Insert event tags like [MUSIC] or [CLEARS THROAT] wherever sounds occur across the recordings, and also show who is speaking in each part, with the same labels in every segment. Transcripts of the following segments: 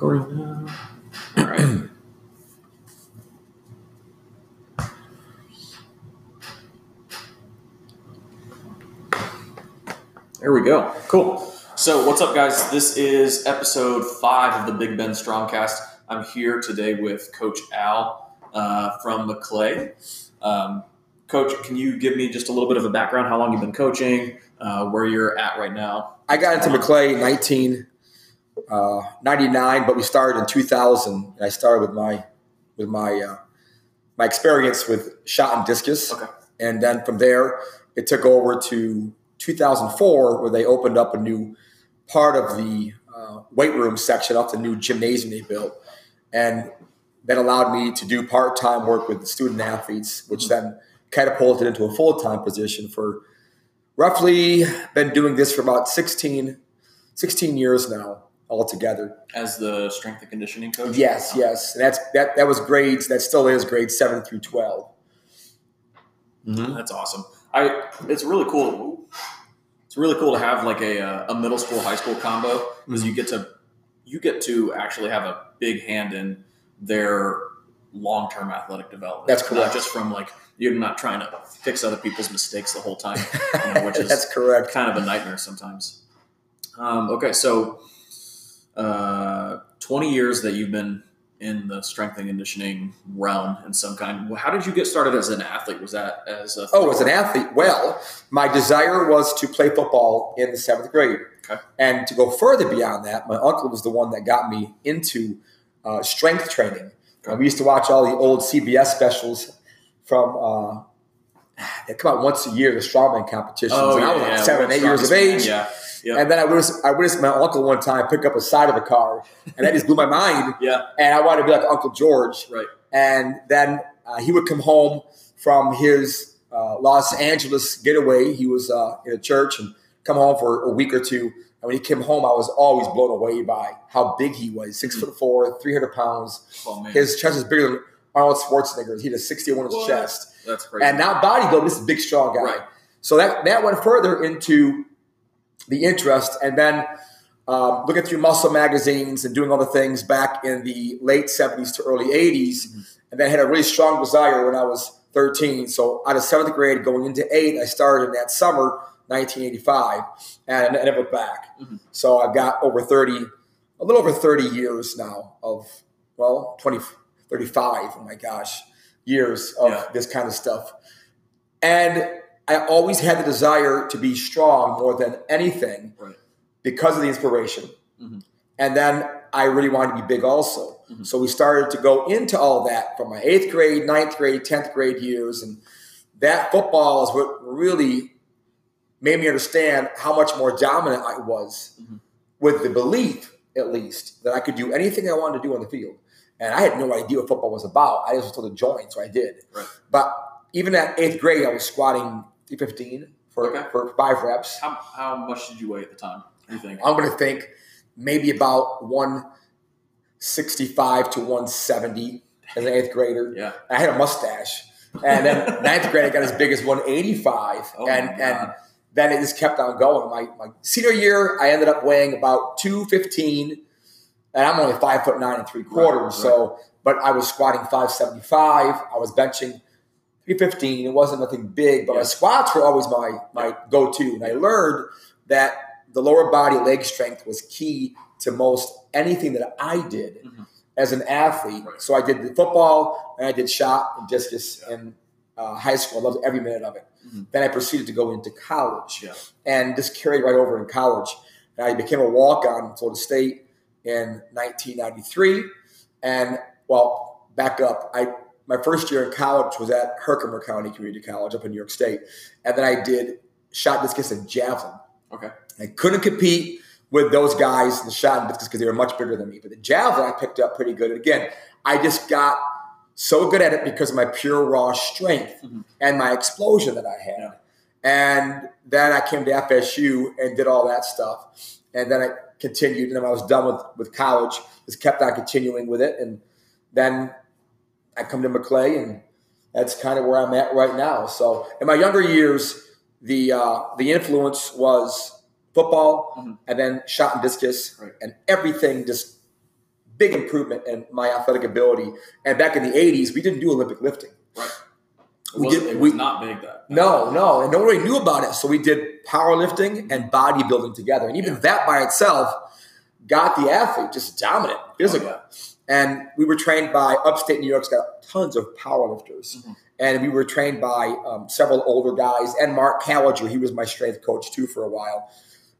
Speaker 1: recording now. All right. there we go. Cool. So, what's up, guys? This is episode five of the Big Ben Strongcast. I'm here today with Coach Al uh, from Maclay. Um, Coach, can you give me just a little bit of a background? How long you've been coaching? Uh, where you're at right now?
Speaker 2: I got into Maclay 19 uh, 99, but we started in 2000. And I started with my with my uh, my experience with shot and discus,
Speaker 1: okay.
Speaker 2: and then from there it took over to 2004, where they opened up a new part of the uh, weight room section up the new gymnasium they built, and that allowed me to do part time work with student athletes, which then catapulted into a full time position for roughly been doing this for about 16, 16 years now altogether.
Speaker 1: As the strength and conditioning coach?
Speaker 2: Yes, yes, and that's that. That was grades. That still is grades seven through 12
Speaker 1: Mm-hmm. That's awesome. I. It's really cool. It's really cool to have like a, uh, a middle school high school combo because you get to you get to actually have a big hand in their long term athletic development.
Speaker 2: That's
Speaker 1: Not
Speaker 2: correct.
Speaker 1: just from like you're not trying to fix other people's mistakes the whole time, you know, which [LAUGHS] is
Speaker 2: that's correct.
Speaker 1: kind of a nightmare sometimes. Um, okay, so uh, 20 years that you've been in the strength and conditioning realm in some kind. How did you get started as an athlete? Was that as a
Speaker 2: Oh, as an athlete, well, my desire was to play football in the seventh grade.
Speaker 1: Okay.
Speaker 2: And to go further beyond that, my uncle was the one that got me into uh, strength training.
Speaker 1: Okay.
Speaker 2: We used to watch all the old CBS specials from, uh, they come out once a year, the strongman competitions.
Speaker 1: Oh,
Speaker 2: and I was like
Speaker 1: yeah.
Speaker 2: seven, eight years of age.
Speaker 1: Yeah,
Speaker 2: And then I witnessed, I witnessed my uncle one time pick up a side of a car, and that just blew my [LAUGHS] mind.
Speaker 1: yeah,
Speaker 2: And I wanted to be like Uncle George.
Speaker 1: right.
Speaker 2: And then uh, he would come home from his uh, Los Angeles getaway. He was uh, in a church and come home for a week or two. And when he came home, I was always blown away by how big he was 6 foot four, 300 pounds.
Speaker 1: Oh man,
Speaker 2: His chest is bigger than Arnold Schwarzenegger's. He had a 61 inch
Speaker 1: What?
Speaker 2: chest.
Speaker 1: that's crazy.
Speaker 2: And now bodybuilding, this is a big, strong guy.
Speaker 1: Right.
Speaker 2: So that, that went further into the interest. And then um, looking through muscle magazines and doing all the things back in the late 70s to early 80s.
Speaker 1: Mhm.
Speaker 2: And then had a really strong desire when I was 13. So out of seventh grade going into eight, I started in that summer, 1985, and I never back.
Speaker 1: Mhm.
Speaker 2: So I've got over 30, a little over 30 years now of, well, 20, 35, oh my gosh, years of
Speaker 1: Yeah.
Speaker 2: this kind of stuff. And I always had the desire to be strong more than anything
Speaker 1: Right.
Speaker 2: because of the inspiration.
Speaker 1: Mhm.
Speaker 2: And then I really wanted to be big also.
Speaker 1: Mhm.
Speaker 2: So we started to go into all that from my eighth grade, ninth grade, 10th grade years. And that football is what really made me understand how much more dominant I was
Speaker 1: Mhm.
Speaker 2: with the belief, at least, that I could do anything I wanted to do on the field. And I had no idea what football was about. I just was told to join, so I did.
Speaker 1: Right.
Speaker 2: But even at eighth grade, I was squatting 315 for,
Speaker 1: Okay.
Speaker 2: for five reps.
Speaker 1: how, how much did you weigh at the time? You think?
Speaker 2: I'm going to think maybe about 165 to 170 as an eighth grader.
Speaker 1: Yeah.
Speaker 2: I had a mustache. And then [LAUGHS] ninth grade, I got as big as 185.
Speaker 1: Oh
Speaker 2: and, and then it just kept on going. My, my senior year, I ended up weighing about 215. And I'm only five foot nine and three quarters.
Speaker 1: right.
Speaker 2: So, but I was squatting 575. I was benching 315. It wasn't nothing big, but
Speaker 1: Yeah.
Speaker 2: my squats were always my, my go to. And I learned that the lower body leg strength was key to most anything that I did
Speaker 1: Mhm.
Speaker 2: as an athlete.
Speaker 1: Right.
Speaker 2: So I did the football and I did shot and discus in uh, high school. I loved every minute of it.
Speaker 1: Mhm.
Speaker 2: Then I proceeded to go into college
Speaker 1: Yeah.
Speaker 2: and just carried right over in college. And I became a walk on Florida State in 1993. And well, back up, I my first year in college was at Herkimer County Community College up in New York State, and then I did shot discus and javelin.
Speaker 1: Okay.
Speaker 2: I couldn't compete with those guys in the shot and discus because they were much bigger than me. But the javelin I picked up pretty good. And again, I just got so good at it because of my pure raw strength
Speaker 1: Mhm.
Speaker 2: and my explosion that I had.
Speaker 1: Yeah.
Speaker 2: And then I came to FSU and did all that stuff. And then I continued. And then I was done with, with college, just kept on continuing with it. And then I come to Maclay, and that's kind of where I'm at right now. So in my younger years, the uh, the influence was football
Speaker 1: Mhm.
Speaker 2: and then shot and discus,
Speaker 1: Right.
Speaker 2: and everything just big improvement in my athletic ability. And back in the '80s, we didn't do Olympic lifting.
Speaker 1: Right. It,
Speaker 2: We did-
Speaker 1: it was
Speaker 2: we-
Speaker 1: not big that.
Speaker 2: No, no, and nobody knew about it. So we did powerlifting and bodybuilding together, and even that by itself got the athlete just dominant, physical.
Speaker 1: Oh,
Speaker 2: And we were trained by upstate New York's got tons of powerlifters,
Speaker 1: Mhm.
Speaker 2: and we were trained by um, several older guys. And Mark Caliger, he was my strength coach too for a while.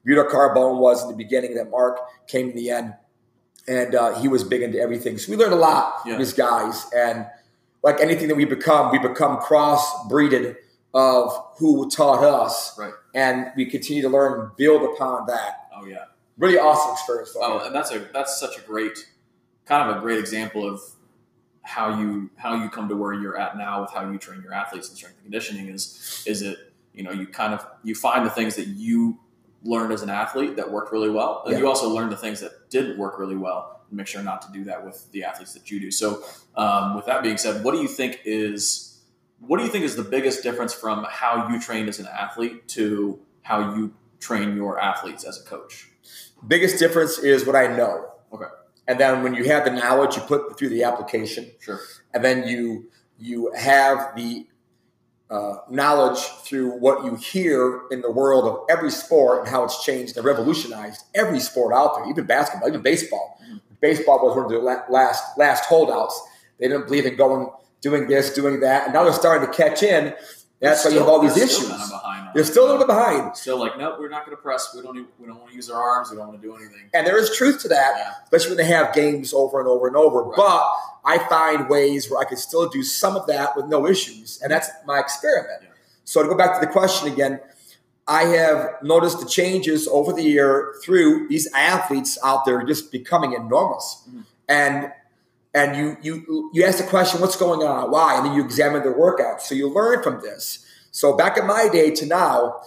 Speaker 2: Vito Carbone was in the beginning, then Mark came in the end, and uh, he was big into everything. So we learned a lot
Speaker 1: Yeah.
Speaker 2: from these guys, and like anything that we become, we become cross-breeded of who taught us,
Speaker 1: Right.
Speaker 2: and we continue to learn and build upon that.
Speaker 1: Oh yeah.
Speaker 2: Really awesome experience. though.
Speaker 1: Oh, and that's a that's such a great, kind of a great example of how you how you come to where you're at now with how you train your athletes in strength and conditioning is is it you know you kind of you find the things that you learned as an athlete that worked really well and
Speaker 2: Yeah.
Speaker 1: you also learn the things that didn't work really well and make sure not to do that with the athletes that you do so um, with that being said what do you think is what do you think is the biggest difference from how you trained as an athlete to how you train your athletes as a coach
Speaker 2: Biggest difference is what I know.
Speaker 1: Okay.
Speaker 2: And then when you have the knowledge, you put through the application,
Speaker 1: sure
Speaker 2: and then you you have the uh, knowledge through what you hear in the world of every sport and how it's changed and revolutionized every sport out there, even basketball, even baseball.
Speaker 1: Mhm.
Speaker 2: Baseball was one of the last last holdouts. They didn't believe in going doing this, doing that, and now they're starting to catch in. That's why you have all these issues.
Speaker 1: Still kind of behind
Speaker 2: they're still a little bit behind,
Speaker 1: Still like, nope, we're not going to press. We don't. Need, we don't want to use our arms. We don't want to do anything.
Speaker 2: and there is truth to that.
Speaker 1: Yeah.
Speaker 2: especially when they have games over and over and over.
Speaker 1: Right.
Speaker 2: But I find ways where I can still do some of that with no issues, and that's my experiment.
Speaker 1: Yeah.
Speaker 2: So to go back to the question again, I have noticed the changes over the year through these athletes out there just becoming enormous,
Speaker 1: Mhm.
Speaker 2: and and you you you ask the question, what's going on, why, and then you examine their workouts. So you learn from this. So back in my day to now,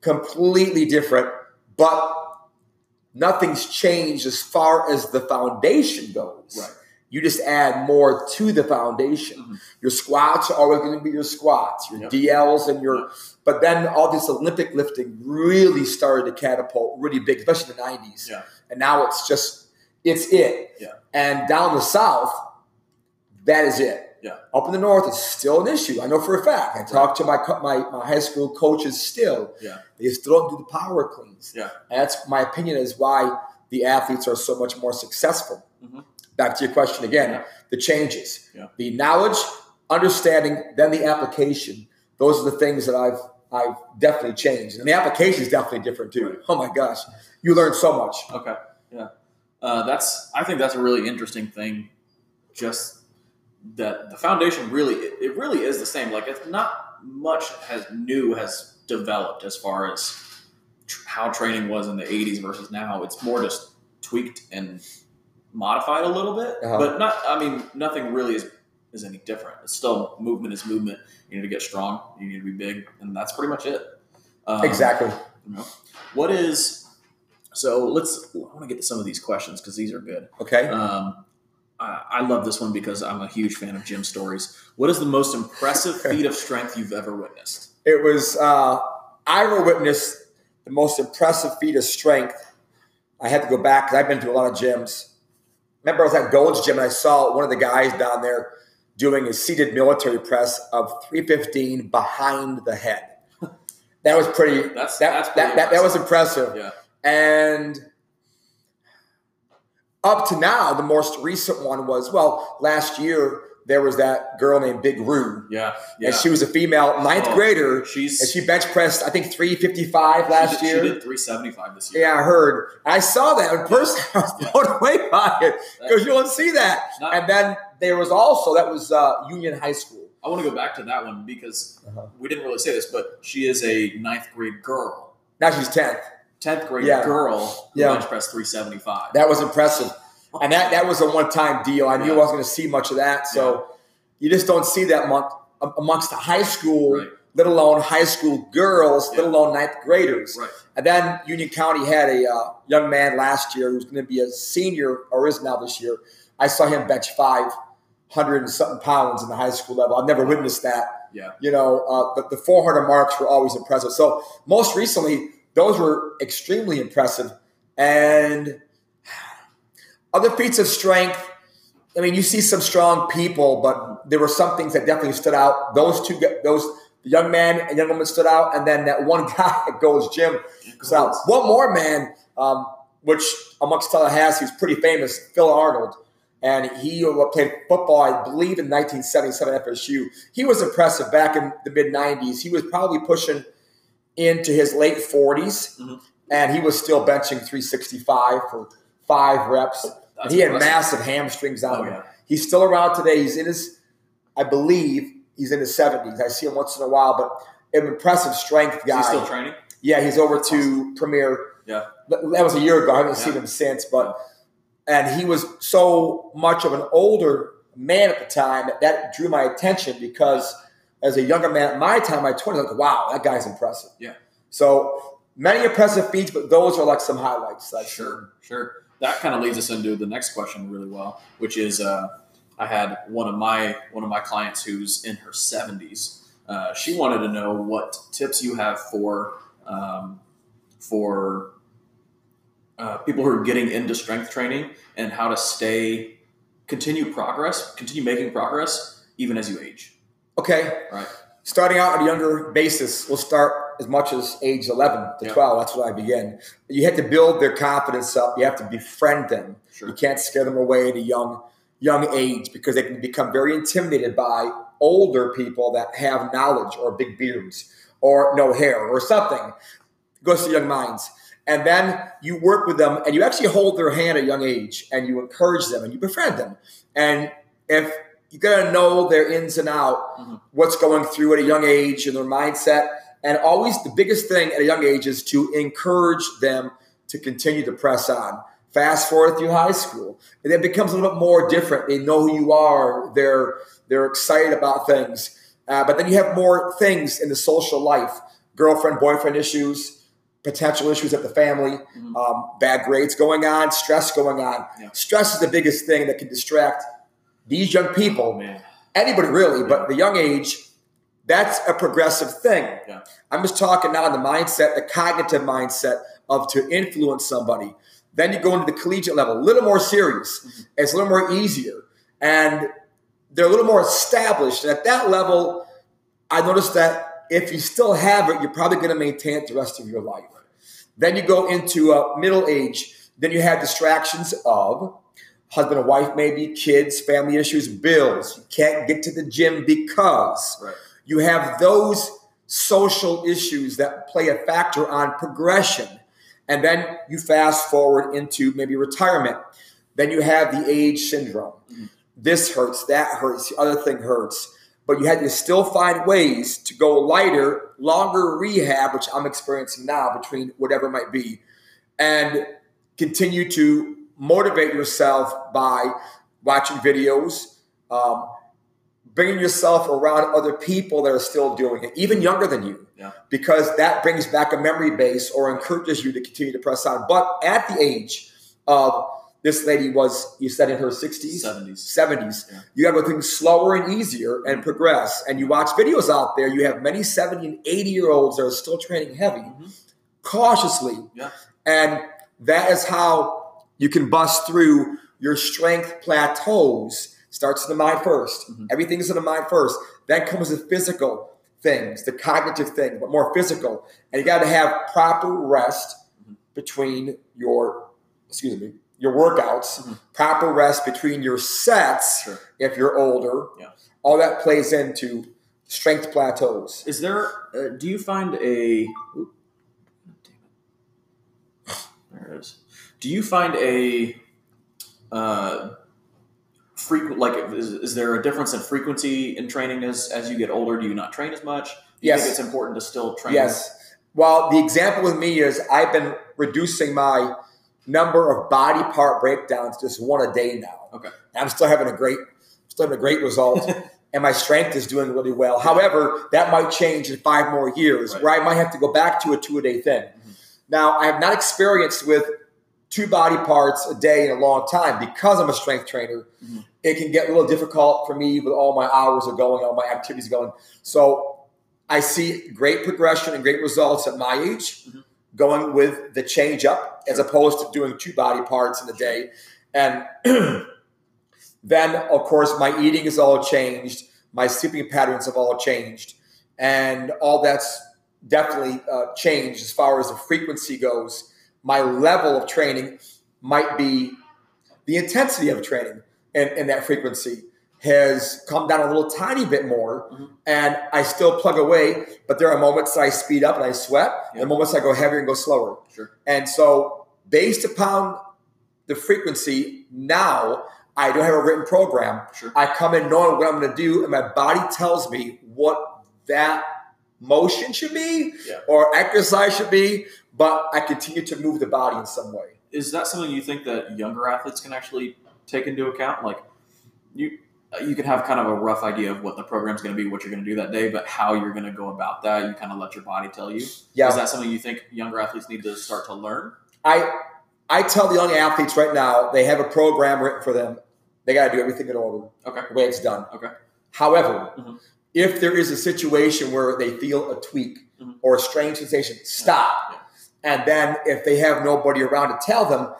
Speaker 2: completely different, but nothing's changed as far as the foundation goes.
Speaker 1: Right.
Speaker 2: You just add more to the foundation.
Speaker 1: Mhm.
Speaker 2: Your squats are always going to be your squats, your
Speaker 1: Yep.
Speaker 2: DLs, and your. But then all this Olympic lifting really started to catapult really big, especially in the '90s.
Speaker 1: Yeah.
Speaker 2: And now it's just, it's it.
Speaker 1: Yeah.
Speaker 2: And down the south, that is it.
Speaker 1: Yeah.
Speaker 2: Up in the north, it's still an issue. I know for a fact. I talk to my my, my high school coaches still.
Speaker 1: Yeah.
Speaker 2: They still don't do the power cleans.
Speaker 1: Yeah.
Speaker 2: And that's my opinion is why the athletes are so much more successful.
Speaker 1: Mhm.
Speaker 2: Back to your question again,
Speaker 1: Yeah.
Speaker 2: the changes,
Speaker 1: Yeah.
Speaker 2: the knowledge, understanding, then the application. Those are the things that I've I've definitely changed, and the application is definitely different too.
Speaker 1: Right.
Speaker 2: Oh my gosh, you learn so much.
Speaker 1: Okay. Yeah. Uh, that's. I think that's a really interesting thing. Just that the foundation really, it, it really is the same. Like it's not much has new has developed as far as tr- how training was in the '80s versus now. It's more just tweaked and modified a little bit,
Speaker 2: Uh-huh.
Speaker 1: but not. I mean, nothing really is is any different. It's still movement is movement. You need to get strong. You need to be big, and that's pretty much it. Um,
Speaker 2: exactly.
Speaker 1: you know, What is so? Let's. I want to get to some of these questions because these are good.
Speaker 2: Okay.
Speaker 1: Um, I, I love this one because I'm a huge fan of gym stories. What is the most impressive feat of strength you've ever witnessed?
Speaker 2: It was uh, I ever witnessed the most impressive feat of strength. I had to go back because I've been to a lot of gyms. Remember, I was at Gold's Gym and I saw one of the guys down there doing a seated military press of 315 behind the head. That was pretty.
Speaker 1: That's
Speaker 2: that,
Speaker 1: that's
Speaker 2: that, that, that was impressive.
Speaker 1: Yeah.
Speaker 2: And up to now, the most recent one was well, last year there was that girl named Big Rue,
Speaker 1: yeah, yeah.
Speaker 2: and she was a female ninth
Speaker 1: Oh,
Speaker 2: grader,
Speaker 1: She's
Speaker 2: and she bench pressed I think 355 last
Speaker 1: she did,
Speaker 2: year.
Speaker 1: She did 375 this year.
Speaker 2: Yeah, I heard. I saw that in person. [LAUGHS] I was
Speaker 1: Yeah.
Speaker 2: blown away by it because you don't see that.
Speaker 1: Not-
Speaker 2: And then there was also that was uh, Union High School.
Speaker 1: I want to go back to that one because
Speaker 2: Uh-huh.
Speaker 1: we didn't really say this, but she is a ninth grade girl,
Speaker 2: Now she's tenth.
Speaker 1: Tenth grade
Speaker 2: Yeah.
Speaker 1: girl who
Speaker 2: Yeah.
Speaker 1: bench press 375.
Speaker 2: That was impressive, and that that was a one time deal. I knew I wasn't going to see much of that, so you just don't see that among, amongst the high school,
Speaker 1: Right.
Speaker 2: let alone high school girls,
Speaker 1: Yeah.
Speaker 2: let alone ninth graders.
Speaker 1: Right.
Speaker 2: And then Union County had a uh, young man last year who's going to be a senior or is now this year. I saw him bench five hundred and something pounds in the high school level. I've never witnessed that.
Speaker 1: Yeah.
Speaker 2: You know, uh, the, the 400 marks were always impressive. So most recently, those were extremely impressive. And Other feats of strength. I mean, you see some strong people, but there were some things that definitely stood out. Those two, those the young man and young woman stood out, and then that one [LAUGHS] guy at Gold's Gym stood out. One more man, um, which amongst Tallahassee is pretty famous, Phil Arnold, and he played football, I believe, in 1977 at FSU. He was impressive back in the mid 90s. He was probably pushing into his late 40s, mm-hmm. and he was still benching 365 for five reps. and he had massive hamstrings on oh, him. Yeah. He's still around today. He's in his, I believe, he's in his 70s. I see him once in a while, but an impressive strength guy.
Speaker 1: Is still training?
Speaker 2: Yeah, he's over to Premier.
Speaker 1: Yeah.
Speaker 2: That was a year ago. I haven't yeah. seen him since, but and he was so much of an older man at the time that, that drew my attention because as a younger man at my time, my 20s, like, wow, that guy's impressive.
Speaker 1: Yeah.
Speaker 2: So many impressive feats, but those are like some highlights. Like,
Speaker 1: sure, sure. That kind of leads us into the next question really well, which is uh, I had one of my one of my clients who's in her 70s. Uh, she wanted to know what tips you have for um, for uh, people who are getting into strength training and how to stay continue progress, continue making progress even as you age.
Speaker 2: Okay.
Speaker 1: Right.
Speaker 2: Starting out at a younger basis, we'll start as much as age 11 to 12. That's when I begin. You have to build their confidence up. You have to befriend them.
Speaker 1: Sure.
Speaker 2: You can't scare them away at a young young age because they can become very intimidated by older people that have knowledge or big beards or no hair or something. It goes to young minds. And then you work with them and you actually hold their hand at a young age and you encourage them and you befriend them. And if you got to know their ins and out, mm-hmm. what's going through at a young age and their mindset. And always the biggest thing at a young age is to encourage them to continue to press on. Fast forward through high school, and it becomes a little bit more different. They know who you are. They're they're excited about things. Uh, but then you have more things in the social life: girlfriend, boyfriend issues, potential issues at the family, mm-hmm. um, bad grades going on, stress going on. Yeah. Stress is the biggest thing that can distract these young people,
Speaker 1: oh,
Speaker 2: anybody really, yeah. but the young age, that's a progressive thing.
Speaker 1: Yeah.
Speaker 2: I'm just talking now on the mindset, the cognitive mindset of to influence somebody. Then you go into the collegiate level, a little more serious. Mm-hmm. It's a little more easier. And they're a little more established. And at that level, I noticed that if you still have it, you're probably going to maintain it the rest of your life. Then you go into uh, middle age. Then you have distractions of husband and wife, maybe kids, family issues, bills. You can't get to the gym because
Speaker 1: right.
Speaker 2: you have those social issues that play a factor on progression. And then you fast forward into maybe retirement. Then you have the age syndrome. Mm-hmm. This hurts, that hurts, the other thing hurts. But you had to still find ways to go lighter, longer rehab, which I'm experiencing now between whatever it might be, and continue to motivate yourself by watching videos, um, bringing yourself around other people that are still doing it, even younger than you,
Speaker 1: yeah.
Speaker 2: because that brings back a memory base or encourages you to continue to press on. But at the age of this lady was, you said in her 60s?
Speaker 1: 70s.
Speaker 2: 70s. Yeah. You have things slower and easier and progress. And you watch videos out there, you have many 70 and 80 year olds that are still training heavy, mm-hmm. cautiously.
Speaker 1: Yeah.
Speaker 2: And that is how you can bust through your strength plateaus. Starts in the mind 1st mm-hmm. Everything's in the mind first. Then comes the physical things, the cognitive thing, but more physical. And you got to have proper rest mm-hmm. between your, excuse me, your workouts, mm-hmm. proper rest between your sets
Speaker 1: sure.
Speaker 2: if you're older.
Speaker 1: Yeah.
Speaker 2: All that plays into strength plateaus.
Speaker 1: Is there, uh, do you find a, there it is do you find a uh, frequent like is, is, there a difference in frequency in training as as you get older? Do you not train as much? Do you
Speaker 2: yes.
Speaker 1: think it's important to still train?
Speaker 2: Yes. Well, the example with me is I've been reducing my number of body part breakdowns just one a day now.
Speaker 1: Okay.
Speaker 2: I'm still having a great, still having a great result. [LAUGHS] and my strength is doing really well. However, that might change in five more years, right. where I might have to go back to a two a day thing. Mm-hmm. Now, I have not experienced with two body parts a day in a long time because I'm a strength trainer. Mm-hmm. It can get a little difficult for me with all my hours are going, all my activities going. So I see great progression and great results at my age, mm-hmm. going with the change up as opposed to doing two body parts in a day. And [CLEARS THROAT] then, of course, my eating is all changed. My sleeping patterns have all changed. And all that's definitely uh, changed as far as the frequency goes. My level of training might be the intensity of training and, and that frequency has come down a little tiny bit more
Speaker 1: Mhm.
Speaker 2: and I still plug away, but there are moments that I speed up and I sweat
Speaker 1: Yeah.
Speaker 2: and moments I go heavier and go slower.
Speaker 1: Sure.
Speaker 2: And so based upon the frequency now, I don't have a written program.
Speaker 1: Sure.
Speaker 2: I come in knowing what I'm going to do, and my body tells me what that motion should be
Speaker 1: Yeah.
Speaker 2: or exercise should be, but I continue to move the body in some way.
Speaker 1: Is that something you think that younger athletes can actually take into account? Like you, you can have kind of a rough idea of what the program's going to be, what you're going to do that day, but how you're going to go about that, you kind of let your body tell you.
Speaker 2: Yeah.
Speaker 1: Is that something you think younger athletes need to start to learn?
Speaker 2: I I tell the young athletes right now they have a program written for them. They got to do everything in order,
Speaker 1: Okay.
Speaker 2: the way it's done.
Speaker 1: Okay.
Speaker 2: However,
Speaker 1: Mhm.
Speaker 2: if there is a situation where they feel a tweak
Speaker 1: Mhm.
Speaker 2: or a strange sensation, stop.
Speaker 1: Yeah.
Speaker 2: And then if they have nobody around to tell them,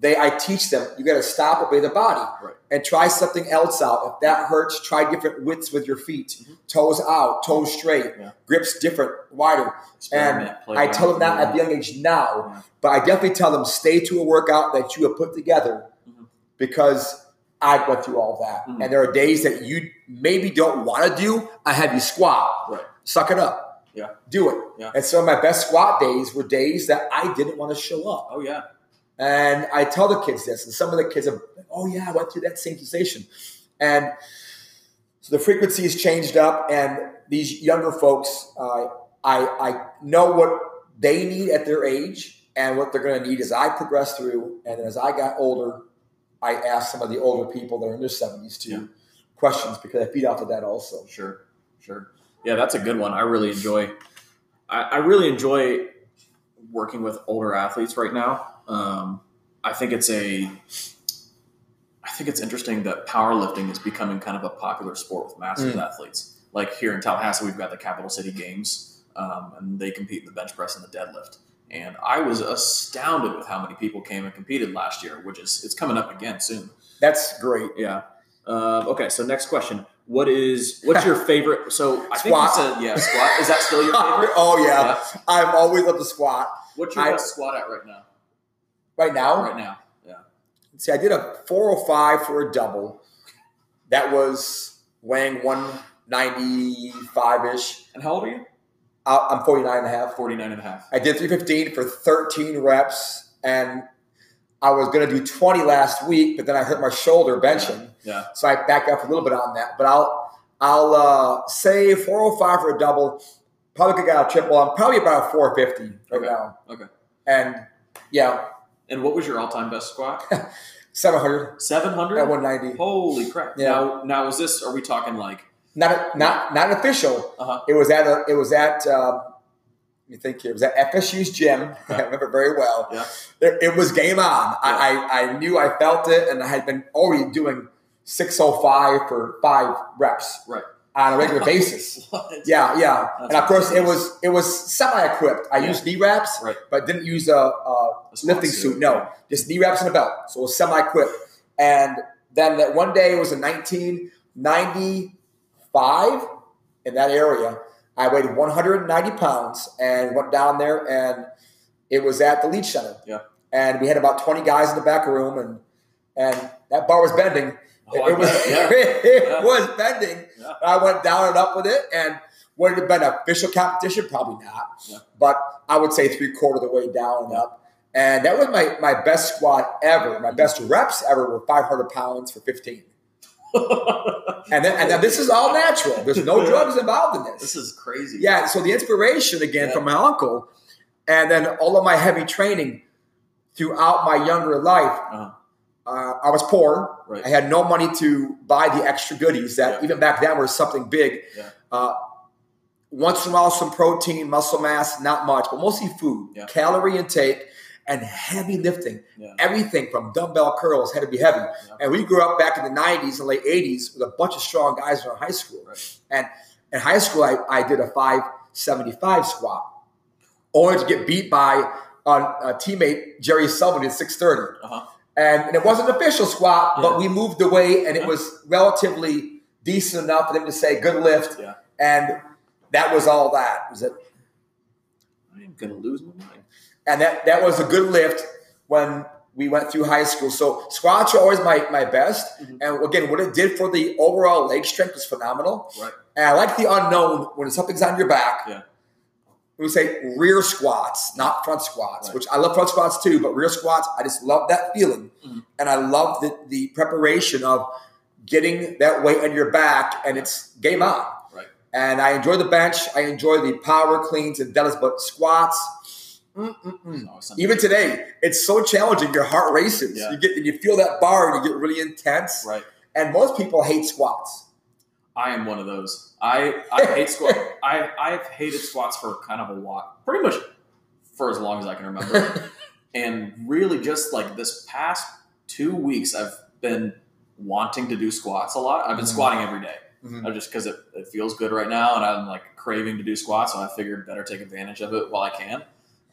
Speaker 2: they I teach them you got to stop, obey the body,
Speaker 1: Right.
Speaker 2: and try something else out. If that hurts, try different widths with your feet,
Speaker 1: Mhm.
Speaker 2: toes out, toes straight,
Speaker 1: Yeah.
Speaker 2: grips different, wider.
Speaker 1: Experiment, play
Speaker 2: I tell them that at the young age now,
Speaker 1: Yeah.
Speaker 2: but I definitely tell them stay to a workout that you have put together
Speaker 1: Mhm.
Speaker 2: because I went through all that.
Speaker 1: Mhm.
Speaker 2: And there are days that you maybe don't want to do a heavy squat.
Speaker 1: Right.
Speaker 2: Suck it up.
Speaker 1: Yeah.
Speaker 2: Do it.
Speaker 1: Yeah.
Speaker 2: And some of my best squat days were days that I didn't want to show up.
Speaker 1: Oh yeah.
Speaker 2: And I tell the kids this, and some of the kids are, oh yeah, I went through that same sensation. And so the frequency has changed up, and these younger folks, uh, I, I know what they need at their age and what they're going to need as I progress through. And as I got older, I asked some of the older people that are in their 70s to
Speaker 1: Yeah.
Speaker 2: questions because I feed off of that also.
Speaker 1: Sure, sure. Yeah, that's a good one. I really enjoy. I, I really enjoy working with older athletes right now. Um, I think it's a. I think it's interesting that powerlifting is becoming kind of a popular sport with masters
Speaker 2: Mm.
Speaker 1: athletes. Like here in Tallahassee, we've got the Capital City Games, um, and they compete in the bench press and the deadlift. And I was astounded with how many people came and competed last year, which is it's coming up again soon.
Speaker 2: That's great.
Speaker 1: Yeah. Um, okay. So next question: What is what's your [LAUGHS] favorite? So I think
Speaker 2: Squat.
Speaker 1: you said yeah, squat. Is that still your [LAUGHS] favorite?
Speaker 2: oh, yeah.
Speaker 1: Yeah.
Speaker 2: I've always loved the squat.
Speaker 1: What's your
Speaker 2: I-
Speaker 1: best squat at right now?
Speaker 2: Right now,
Speaker 1: Right now. Yeah.
Speaker 2: See, I did a 405 for a double. That was weighing 195 ish.
Speaker 1: And how old are you?
Speaker 2: I'm 49 and a half.
Speaker 1: 49 and a half.
Speaker 2: I did 315 for 13 reps, and I was going to do 20 last week, but then I hurt my shoulder benching,
Speaker 1: Yeah.
Speaker 2: So I backed up a little bit on that. But I'll I'll uh, say 405 for a double. Probably could get a triple. I'm probably about 450 right
Speaker 1: Okay.
Speaker 2: now.
Speaker 1: Okay.
Speaker 2: And yeah,
Speaker 1: And what was your all-time best squat? [LAUGHS]
Speaker 2: 700
Speaker 1: 700.
Speaker 2: at 190.
Speaker 1: Holy crap!
Speaker 2: Yeah.
Speaker 1: Now, now is this? Are we talking like?
Speaker 2: Not not not an official.
Speaker 1: Uh-huh.
Speaker 2: It was at a. It was at. Um, let me think here. It was at FSU's gym. [LAUGHS] I remember very well.
Speaker 1: Yeah.
Speaker 2: It, it was game on. I, I I knew I felt it, and I had been already doing six oh five for five reps.
Speaker 1: Right.
Speaker 2: On a regular [LAUGHS] basis. [LAUGHS] Yeah, yeah.
Speaker 1: That's
Speaker 2: and of course, it was it was semi equipped. I
Speaker 1: Yeah.
Speaker 2: used knee wraps,
Speaker 1: Right.
Speaker 2: but didn't use a, a
Speaker 1: A
Speaker 2: lifting suit. No,
Speaker 1: Yeah.
Speaker 2: just knee wraps and a belt. So it was semi equipped. And then that one day it was in 1995 in that area. I weighed 190 pounds and went down there, and it was at the Leach Center.
Speaker 1: Yeah.
Speaker 2: And we had about 20 guys in the back room, and and that bar was bending.
Speaker 1: Oh,
Speaker 2: it was.
Speaker 1: Yeah. [LAUGHS]
Speaker 2: it
Speaker 1: Yeah.
Speaker 2: was bending.
Speaker 1: Yeah.
Speaker 2: I went down and up with it, and would it have been an official competition? Probably not. But I would say three quarter of the way down and up. And that was my, my best squat ever. My best reps ever were 500 pounds for 15. [LAUGHS] And then, and then this is all natural. There's no drugs involved in this.
Speaker 1: This is crazy.
Speaker 2: Yeah, so the inspiration again from my uncle, and then all of my heavy training throughout my younger life.
Speaker 1: Uh-huh.
Speaker 2: Uh, I was poor.
Speaker 1: Right.
Speaker 2: I had no money to buy the extra goodies that
Speaker 1: Yeah.
Speaker 2: even back then were something big.
Speaker 1: Yeah.
Speaker 2: Uh, once in a while, some protein, muscle mass, not much, but mostly food,
Speaker 1: Yeah.
Speaker 2: calorie intake, and heavy lifting. Everything from dumbbell curls had to be heavy. And we grew up back in the 90s and late 80s with a bunch of strong guys in our high school.
Speaker 1: Right.
Speaker 2: And in high school, I, I did a 575 squat, only to get beat by uh, a teammate, Jerry Sullivan, at 630.
Speaker 1: Uh-huh.
Speaker 2: And, and it wasn't an official squat,
Speaker 1: Yeah.
Speaker 2: but we moved the weight, and it was relatively decent enough for them to say good lift,
Speaker 1: Yeah.
Speaker 2: and that was all that. Was it?
Speaker 1: I am gonna lose my mind.
Speaker 2: And that that was a good lift when we went through high school. So squats are always my my best,
Speaker 1: Mhm.
Speaker 2: and again, what it did for the overall leg strength was phenomenal.
Speaker 1: Right.
Speaker 2: And I like the unknown when something's on your back.
Speaker 1: Yeah.
Speaker 2: We say rear squats, not front squats,
Speaker 1: Right.
Speaker 2: which I love front squats too, but rear squats, I just love that feeling.
Speaker 1: Mhm.
Speaker 2: And I love the, the preparation of getting that weight on your back and it's game on.
Speaker 1: Right.
Speaker 2: And I enjoy the bench, I enjoy the power cleans and deadlifts, but squats.
Speaker 1: No,
Speaker 2: even today, it's so challenging. Your heart races.
Speaker 1: Yeah.
Speaker 2: You get and you feel that bar and you get really intense.
Speaker 1: right.
Speaker 2: And most people hate squats.
Speaker 1: I am one of those. I I hate squat. I I've hated squats for kind of a while, pretty much for as long as I can remember. [LAUGHS] and really, just like this past two weeks, I've been wanting to do squats a lot. I've been
Speaker 2: Mhm.
Speaker 1: squatting every day.
Speaker 2: Mhm.
Speaker 1: Uh, just because it, it feels good right now, and I'm like craving to do squats, so I figured better take advantage of it while I can.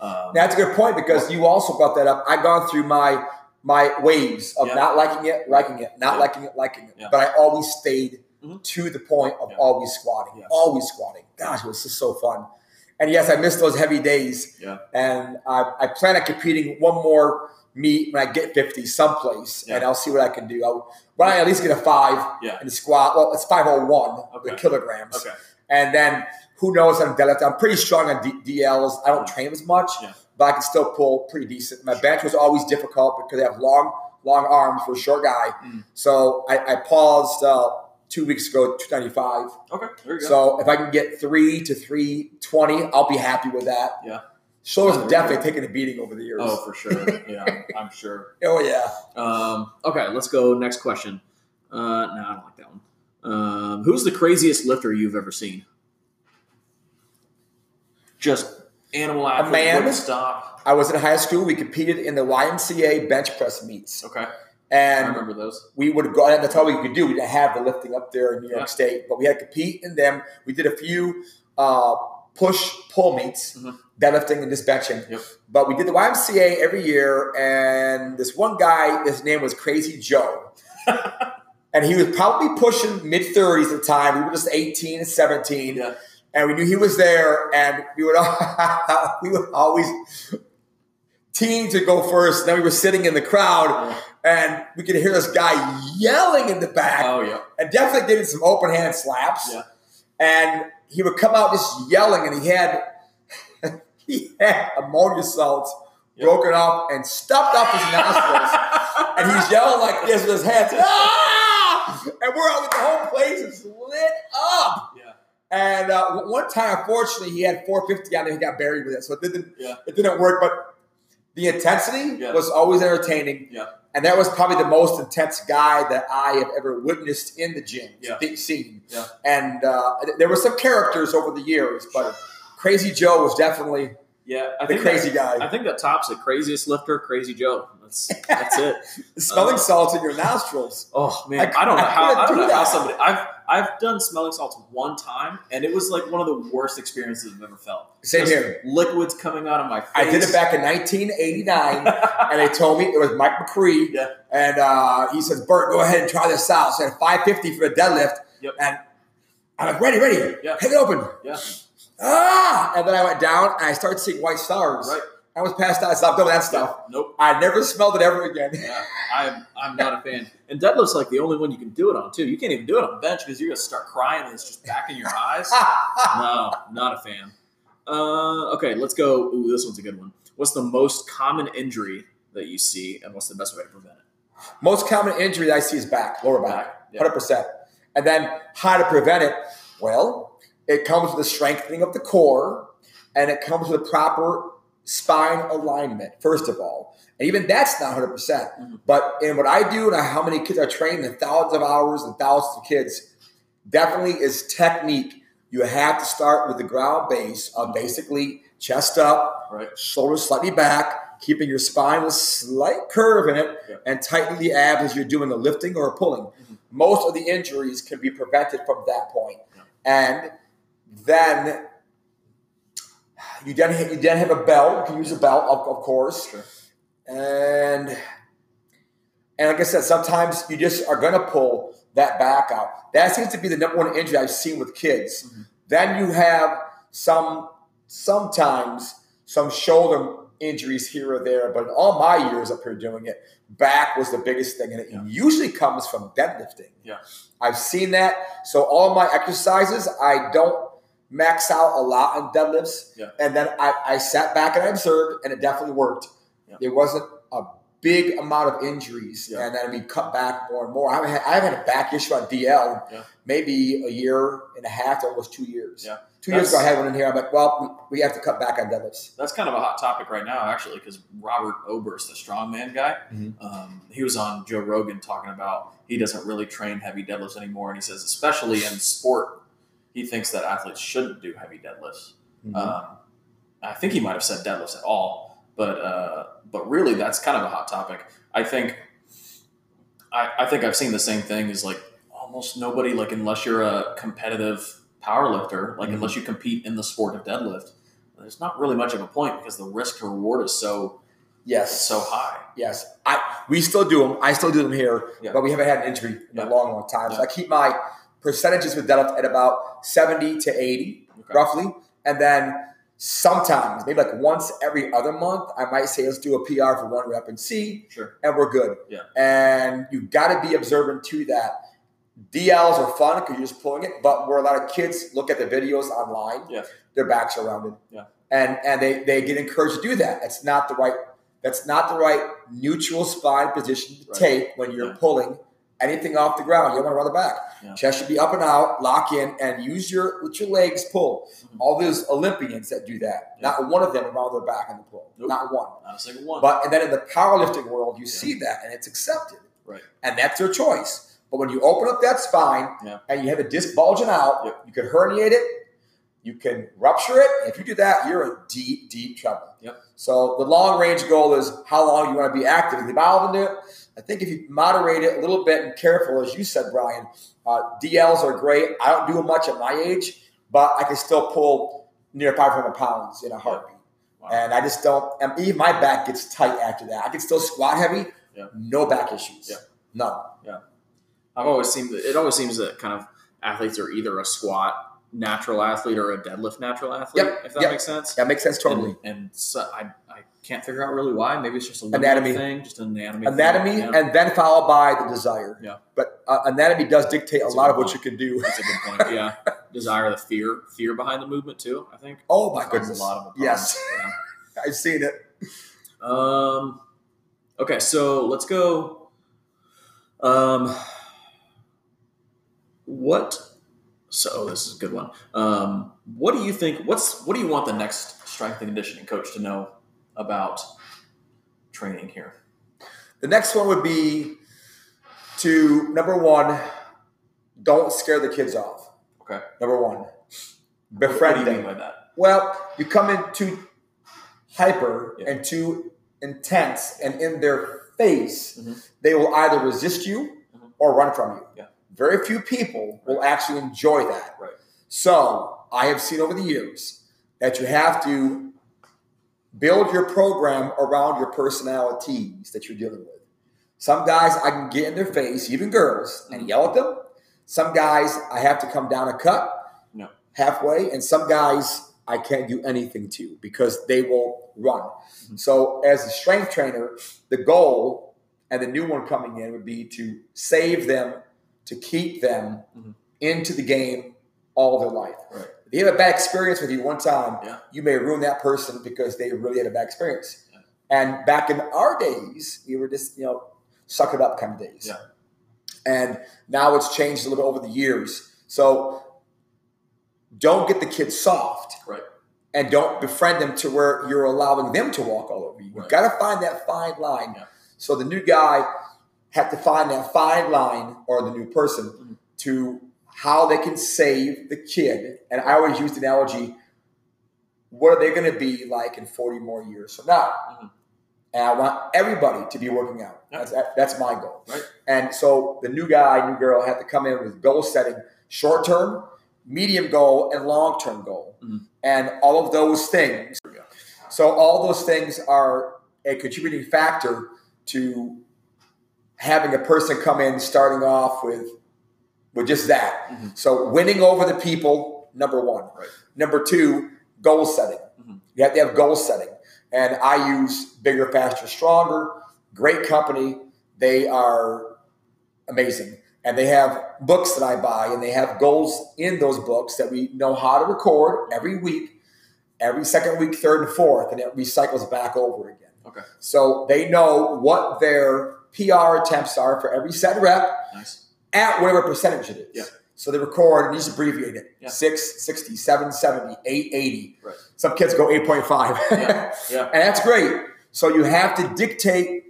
Speaker 1: Um,
Speaker 2: That's a good point because you also brought that up. I've gone through my my waves of
Speaker 1: Yeah.
Speaker 2: not liking it, liking it, not
Speaker 1: Yeah.
Speaker 2: liking it, liking it.
Speaker 1: Yeah.
Speaker 2: But I always stayed
Speaker 1: Mhm.
Speaker 2: to the point of
Speaker 1: Yeah.
Speaker 2: always squatting,
Speaker 1: Yeah.
Speaker 2: always squatting. Gosh, it was just so fun. And yes, I missed those heavy days.
Speaker 1: Yeah.
Speaker 2: And I, I plan on competing one more meet when I get 50 someplace,
Speaker 1: Yeah.
Speaker 2: and I'll see what I can do. I'll, when I at least get a five
Speaker 1: Yeah.
Speaker 2: in the squat. Well, it's 501
Speaker 1: Okay.
Speaker 2: the kilograms.
Speaker 1: okay.
Speaker 2: And then who knows on deadlift? I'm pretty strong on D- DLs. I don't train as much,
Speaker 1: Yeah.
Speaker 2: but I can still pull pretty decent. My bench was always difficult because I have long, long arms for a short guy.
Speaker 1: Mm.
Speaker 2: So I, I paused uh, two weeks ago, 295.
Speaker 1: Okay. There you go.
Speaker 2: So if I can get three to 320, I'll be happy with that.
Speaker 1: Yeah.
Speaker 2: Shoulders
Speaker 1: Oh,
Speaker 2: definitely taken a beating over the years.
Speaker 1: oh, for sure. [LAUGHS] Yeah, I'm sure.
Speaker 2: Oh, yeah.
Speaker 1: Um, okay, let's go next question. Uh, no, I don't like that one. Um, who's the craziest lifter you've ever seen? Just animal athlete.
Speaker 2: man?
Speaker 1: stop.
Speaker 2: I was in high school. We competed in the YMCA bench press meets.
Speaker 1: Okay, I
Speaker 2: And
Speaker 1: remember those.
Speaker 2: we would go, and that's all we could do. We didn't have the lifting up there in New York
Speaker 1: Yeah.
Speaker 2: State, but we had to compete in them. We did a few uh, push pull meets,
Speaker 1: Mhm.
Speaker 2: deadlifting and just benching.
Speaker 1: Yep.
Speaker 2: But we did the YMCA every year, and this one guy, his name was Crazy Joe. [LAUGHS] and he was probably pushing mid 30s at the time. We were just 18 and 17.
Speaker 1: Yeah.
Speaker 2: And we knew he was there, and we would, [LAUGHS] we would always teens would go first. And then we were sitting in the crowd, and we could hear this guy yelling in the back
Speaker 1: Oh yeah,
Speaker 2: and definitely giving some open hand slaps.
Speaker 1: Yeah.
Speaker 2: And he would come out just yelling, and he had [LAUGHS] he had ammonia salts
Speaker 1: Yep.
Speaker 2: broken off and stuffed up his nostrils, [LAUGHS] and he's yelling like this with his hands. Ah! And we're out with the whole place is lit up.
Speaker 1: yeah,
Speaker 2: And uh, one time, unfortunately, he had 450 on there. He got buried with it, so it didn't.
Speaker 1: Yeah.
Speaker 2: It didn't work. But the intensity
Speaker 1: Yeah.
Speaker 2: was always entertaining.
Speaker 1: Yeah.
Speaker 2: And that was probably the most intense guy that I have ever witnessed in the gym,
Speaker 1: Yeah.
Speaker 2: the scene.
Speaker 1: Yeah.
Speaker 2: And uh, th- there were some characters over the years, but Crazy Joe was definitely
Speaker 1: yeah. I
Speaker 2: the
Speaker 1: think
Speaker 2: crazy
Speaker 1: that,
Speaker 2: guy.
Speaker 1: I think that tops it. Craziest lifter, Crazy Joe. That's that's it. [LAUGHS]
Speaker 2: Smelling
Speaker 1: uh,
Speaker 2: salts in your nostrils.
Speaker 1: Oh man,
Speaker 2: I-
Speaker 1: I, don't know
Speaker 2: I
Speaker 1: how I don't
Speaker 2: do
Speaker 1: know how somebody I've I've done smelling salts one time and it was like one of the worst experiences I've ever felt.
Speaker 2: Same
Speaker 1: Just
Speaker 2: here.
Speaker 1: Liquids coming out of my face.
Speaker 2: I did it back in 1989, [LAUGHS] and they told me it was Mike McCree.
Speaker 1: Yeah.
Speaker 2: And uh, he says, Bert, go ahead and try this out. So I had 550 for the deadlift.
Speaker 1: Yep.
Speaker 2: And I'm like, ready, ready.
Speaker 1: Yeah.
Speaker 2: Take it open.
Speaker 1: Yeah.
Speaker 2: Ah! And then I went down and I started seeing white stars.
Speaker 1: Right.
Speaker 2: I was passed out. I stopped doing that stuff.
Speaker 1: Nope.
Speaker 2: I never smelled it ever again.
Speaker 1: Yeah. I'm I'm not a fan. And deadlift's like the only one you can do it on too. You can't even do it on bench because you're gonna start crying and it's just back in your eyes. [LAUGHS] No, not a fan. Uh, okay, let's go. Ooh, this one's a good one. What's the most common injury that you see, and what's the best way to prevent it?
Speaker 2: Most common injury that I see is back, lower back,
Speaker 1: Yeah.
Speaker 2: 100%. And then how to prevent it? Well, it comes with the strengthening of the core and it comes with proper spine alignment, first of all. And even that's not 100%. percent
Speaker 1: Mhm.
Speaker 2: But in what I do and how many kids I train, and thousands of hours and thousands of kids, definitely is technique. You have to start with the ground base of basically chest up,
Speaker 1: Right.
Speaker 2: shoulders slightly back, keeping your spine with a slight curve in it,
Speaker 1: Yeah.
Speaker 2: and tightening the abs as you're doing a lifting or pulling.
Speaker 1: Mhm.
Speaker 2: Most of the injuries can be prevented from that point.
Speaker 1: Yeah.
Speaker 2: And then you then you then have a belt. You can use a belt, of, of course,
Speaker 1: Sure.
Speaker 2: and And like I said, sometimes you just are going to pull that back out. That seems to be the number one injury I've seen with kids.
Speaker 1: Mm-hmm.
Speaker 2: Then you have some, sometimes some shoulder injuries here or there, but in all my years up here doing it, back was the biggest thing, and it
Speaker 1: Yeah.
Speaker 2: usually comes from deadlifting.
Speaker 1: Yeah.
Speaker 2: I've seen that. So all my exercises, I don't max out a lot on deadlifts,
Speaker 1: Yeah.
Speaker 2: and then I, I sat back and I observed, and it definitely worked.
Speaker 1: Yeah.
Speaker 2: There wasn't a big amount of injuries,
Speaker 1: Yeah.
Speaker 2: and then we cut back more and more. I've had, I've had a back issue on DL, maybe a year and a half almost two years.
Speaker 1: Yeah.
Speaker 2: Two years ago, I had one in here. I'm like, well, we, we have to cut back on deadlifts.
Speaker 1: That's kind of a hot topic right now, actually, because Robert Oberst, the strongman guy,
Speaker 2: Mhm.
Speaker 1: um, he was on Joe Rogan talking about he doesn't really train heavy deadlifts anymore, and he says, especially in sport, he thinks that athletes shouldn't do heavy deadlifts.
Speaker 2: Mm-hmm.
Speaker 1: Um, I think he might have said deadlifts at all, but uh, but really, that's kind of a hot topic. I think I, I think I've seen the same thing as like almost nobody, like unless you're a competitive power lifter, like
Speaker 2: Mhm.
Speaker 1: unless you compete in the sport of deadlift, there's not really much of a point because the risk to reward is so
Speaker 2: yes.
Speaker 1: so high.
Speaker 2: Yes, I we still do them. I still do them here,
Speaker 1: Yeah.
Speaker 2: but we haven't had an injury in
Speaker 1: Yeah.
Speaker 2: a long, long time. So
Speaker 1: Yeah.
Speaker 2: I keep my percentages with deadlift at about seventy to eighty,
Speaker 1: Okay.
Speaker 2: roughly, and then sometimes maybe like once every other month, I might say let's do a PR for one rep and see,
Speaker 1: Sure.
Speaker 2: and we're good.
Speaker 1: Yeah.
Speaker 2: And you got to be observant to that. DLs are fun because you're just pulling it, but where a lot of kids look at the videos online,
Speaker 1: Yeah.
Speaker 2: their backs are rounded.
Speaker 1: Yeah.
Speaker 2: And and they, they get encouraged to do that. It's not the right that's not the right neutral spine position to
Speaker 1: Right.
Speaker 2: take when you're
Speaker 1: Yeah.
Speaker 2: pulling anything off the ground. You don't want to run the back.
Speaker 1: Yeah.
Speaker 2: Chest should be up and out, lock in, and use your with your legs pull.
Speaker 1: Mhm.
Speaker 2: All those Olympians that do that,
Speaker 1: Yeah.
Speaker 2: not one of them around their back in the pull.
Speaker 1: Nope.
Speaker 2: Not one.
Speaker 1: Not a single one.
Speaker 2: But and then in the powerlifting world, you
Speaker 1: Yeah.
Speaker 2: see that and it's accepted.
Speaker 1: Right.
Speaker 2: And that's their choice. But when you open up that spine and you have a disc bulging out,
Speaker 1: Yep.
Speaker 2: you can herniate it, you can rupture it. If you do that, you're in deep, deep trouble.
Speaker 1: Yep.
Speaker 2: So the long range goal is how long you want to be actively involved in it. I think if you moderate it a little bit and careful, as you said, Brian, uh, DLs are great. I don't do much at my age, but I can still pull near 500 pounds in a heartbeat.
Speaker 1: Wow.
Speaker 2: And I just don't. And even my back gets tight after that. I can still squat heavy.
Speaker 1: Yeah.
Speaker 2: No back issues.
Speaker 1: Yeah.
Speaker 2: None.
Speaker 1: I've always seen that it always seems that kind of athletes are either a squat natural athlete or a deadlift natural athlete,
Speaker 2: Yep,
Speaker 1: if that
Speaker 2: yep.
Speaker 1: makes sense.
Speaker 2: That makes sense totally.
Speaker 1: And, and so I, I can't figure out really why. Maybe it's just a
Speaker 2: Anatomy.
Speaker 1: thing, just an anatomy.
Speaker 2: anatomy,
Speaker 1: thing. Yeah,
Speaker 2: and then followed by the desire.
Speaker 1: Yeah.
Speaker 2: But uh, anatomy does dictate
Speaker 1: That's
Speaker 2: a lot of what you can do.
Speaker 1: that's a good point. [LAUGHS] Yeah, desire, the fear, fear behind the movement too. I think.
Speaker 2: Oh my goodness.
Speaker 1: A lot of
Speaker 2: Yes.
Speaker 1: problems. [LAUGHS]
Speaker 2: I've seen it.
Speaker 1: Um. Okay, so let's go. Um. What? So this is a good one. Um, what do you think? What's what do you want the next strength and conditioning coach to know about training here?
Speaker 2: The next one would be to number one, don't scare the kids off.
Speaker 1: Okay.
Speaker 2: Number one,
Speaker 1: What do you
Speaker 2: them.
Speaker 1: mean by that?
Speaker 2: Well, you come in too hyper
Speaker 1: Yeah.
Speaker 2: and too intense and in their face,
Speaker 1: Mhm.
Speaker 2: they will either resist you
Speaker 1: Mhm.
Speaker 2: or run from you.
Speaker 1: Yeah.
Speaker 2: Very few people will actually enjoy that.
Speaker 1: Right.
Speaker 2: So I have seen over the years that you have to build your program around your personalities that you're dealing with. Some guys I can get in their face, even girls, and
Speaker 1: Mhm.
Speaker 2: yell at them. Some guys I have to come down a cut
Speaker 1: No.
Speaker 2: halfway, and some guys I can't do anything to because they will run.
Speaker 1: Mhm.
Speaker 2: So, as a strength trainer, the goal and the new one coming in would be to save them, to keep them
Speaker 1: Mhm.
Speaker 2: into the game all their life.
Speaker 1: Right.
Speaker 2: They have a bad experience with you one time,
Speaker 1: Yeah.
Speaker 2: you may ruin that person because they really had a bad experience.
Speaker 1: Yeah.
Speaker 2: And back in our days, we were just, you know, suck it up kind of days.
Speaker 1: Yeah.
Speaker 2: And now it's changed a little bit over the years. So don't get the kids soft.
Speaker 1: Right.
Speaker 2: And don't befriend them to where you're allowing them to walk all over you. You've got to find that fine line.
Speaker 1: Yeah.
Speaker 2: So the new guy had to find that fine line, or the new person,
Speaker 1: Mhm.
Speaker 2: to how they can save the kid. And I always use the analogy what are they going to be like in 40 more years from now?
Speaker 1: Mhm.
Speaker 2: And I want everybody to be working out.
Speaker 1: Yeah.
Speaker 2: That's, that- that's my goal.
Speaker 1: Right.
Speaker 2: And so the new guy, new girl had to come in with goal setting, short term, medium goal, and long term goal.
Speaker 1: Mhm.
Speaker 2: And all of those things. So all those things are a contributing factor to having a person come in starting off with with just that.
Speaker 1: Mhm.
Speaker 2: So winning over the people, number one.
Speaker 1: Right.
Speaker 2: Number two, goal setting.
Speaker 1: Mhm.
Speaker 2: You have to have goal setting. And I use bigger, faster, stronger. Great company. They are amazing. And they have books that I buy, and they have goals in those books that we know how to record every week, every second week, third and fourth, and it recycles back over again.
Speaker 1: Okay.
Speaker 2: So they know what their PR attempts are for every set rep
Speaker 1: Nice.
Speaker 2: At whatever percentage it is.
Speaker 1: Yeah.
Speaker 2: So they record and you just abbreviate it.
Speaker 1: Yeah.
Speaker 2: 6, 60, 7, 70, 8, 80.
Speaker 1: Right.
Speaker 2: Some kids go 8.5.
Speaker 1: Yeah. [LAUGHS] Yeah.
Speaker 2: and that's great. So you have to dictate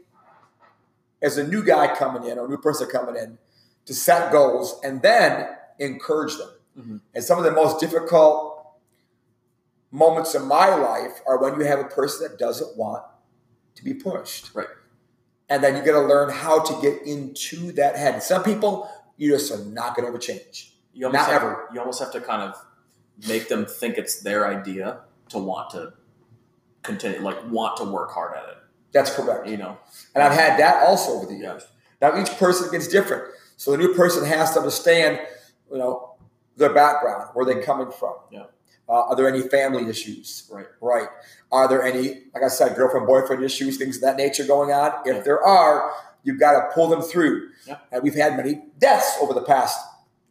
Speaker 2: as a new guy coming in or a new person coming in to set goals and then encourage them.
Speaker 1: Mhm.
Speaker 2: And some of the most difficult moments in my life are when you have a person that doesn't want to be pushed.
Speaker 1: Right.
Speaker 2: And then you got to learn how to get into that head. Some people, you just are not going to ever change.
Speaker 1: You almost
Speaker 2: Not
Speaker 1: have,
Speaker 2: ever.
Speaker 1: You almost have to kind of make them think it's their idea to want to continue, like want to work hard at it.
Speaker 2: That's correct.
Speaker 1: You know.
Speaker 2: And I've had that also over the
Speaker 1: Yeah.
Speaker 2: years. Now each person gets different. So the new person has to understand, you know, their background, where they're mm-hmm. coming from.
Speaker 1: Yeah.
Speaker 2: Uh, are there any family issues?
Speaker 1: Right.
Speaker 2: Right. Are there any, like I said, girlfriend, boyfriend issues, things of that nature going on? If
Speaker 1: Yeah.
Speaker 2: there are, you've got to pull them through.
Speaker 1: Yeah.
Speaker 2: And we've had many deaths over the past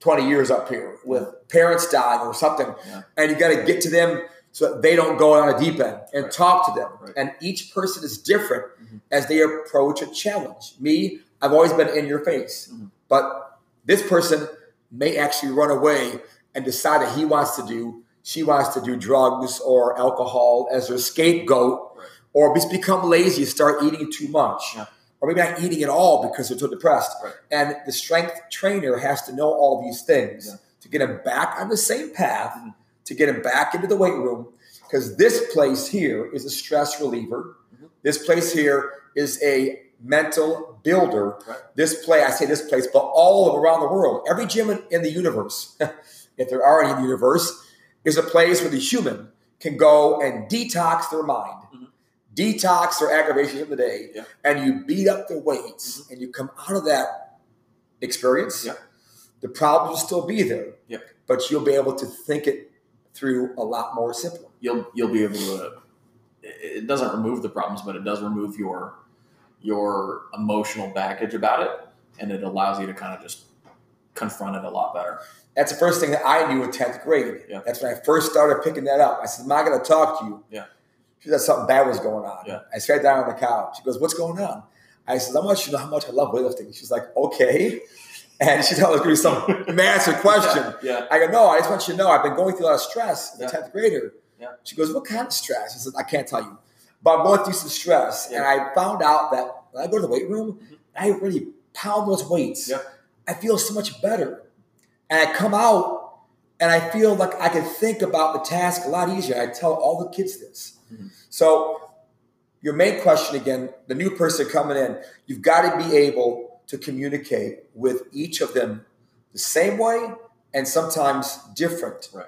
Speaker 2: 20 years up here with parents dying or something. And you've got to get to them so that they don't go on a deep end and
Speaker 1: Right.
Speaker 2: talk to them.
Speaker 1: Right.
Speaker 2: And each person is different
Speaker 1: Mhm.
Speaker 2: as they approach a challenge. Me, I've always been in your face.
Speaker 1: Mhm.
Speaker 2: But this person may actually run away and decide that he wants to do, she wants to do drugs or alcohol as her scapegoat,
Speaker 1: Right.
Speaker 2: or just become lazy and start eating too much.
Speaker 1: Yeah.
Speaker 2: Or maybe not eating at all because they're too depressed.
Speaker 1: Right.
Speaker 2: And the strength trainer has to know all these things
Speaker 1: Yeah.
Speaker 2: to get him back on the same path,
Speaker 1: Mhm.
Speaker 2: to get him back into the weight room. Because this place here is a stress reliever.
Speaker 1: Mhm.
Speaker 2: This place here is a mental builder.
Speaker 1: Right.
Speaker 2: This place, I say this place, but all of around the world, every gym in, in the universe, [LAUGHS] if there are any in the universe, is a place where the human can go and detox their mind,
Speaker 1: Mhm.
Speaker 2: detox their aggravations of the day,
Speaker 1: Yeah.
Speaker 2: and you beat up the weights, and you come out of that experience.
Speaker 1: Yeah.
Speaker 2: The problems will still be there,
Speaker 1: Yeah.
Speaker 2: but you'll be able to think it through a lot more simply.
Speaker 1: You'll you'll be able to. It it doesn't remove the problems, but it does remove your your emotional baggage about it, and it allows you to kind of just confront it a lot better.
Speaker 2: That's the first thing that I knew in 10th grade.
Speaker 1: Yeah.
Speaker 2: That's when I first started picking that up. I said, Am I going to talk to you?
Speaker 1: Yeah.
Speaker 2: She said something bad was going on.
Speaker 1: Yeah.
Speaker 2: I sat down on the couch. She goes, What's going on? I said, I want you to know how much I love weightlifting. She's like, Okay. [LAUGHS] And she thought it was going to be some [LAUGHS] massive question.
Speaker 1: Yeah.
Speaker 2: I go, No, I just want you to know I've been going through a lot of stress as a
Speaker 1: Yeah.
Speaker 2: 10th grader.
Speaker 1: Yeah.
Speaker 2: She goes, What kind of stress? I said, I can't tell you. But I'm going through some stress. And I found out that when I go to the weight room,
Speaker 1: Mhm.
Speaker 2: I really pound those weights. I feel so much better. And I come out and I feel like I can think about the task a lot easier. I tell all the kids this.
Speaker 1: Mhm.
Speaker 2: So, your main question again the new person coming in, you've got to be able to communicate with each of them the same way and sometimes different.
Speaker 1: Right.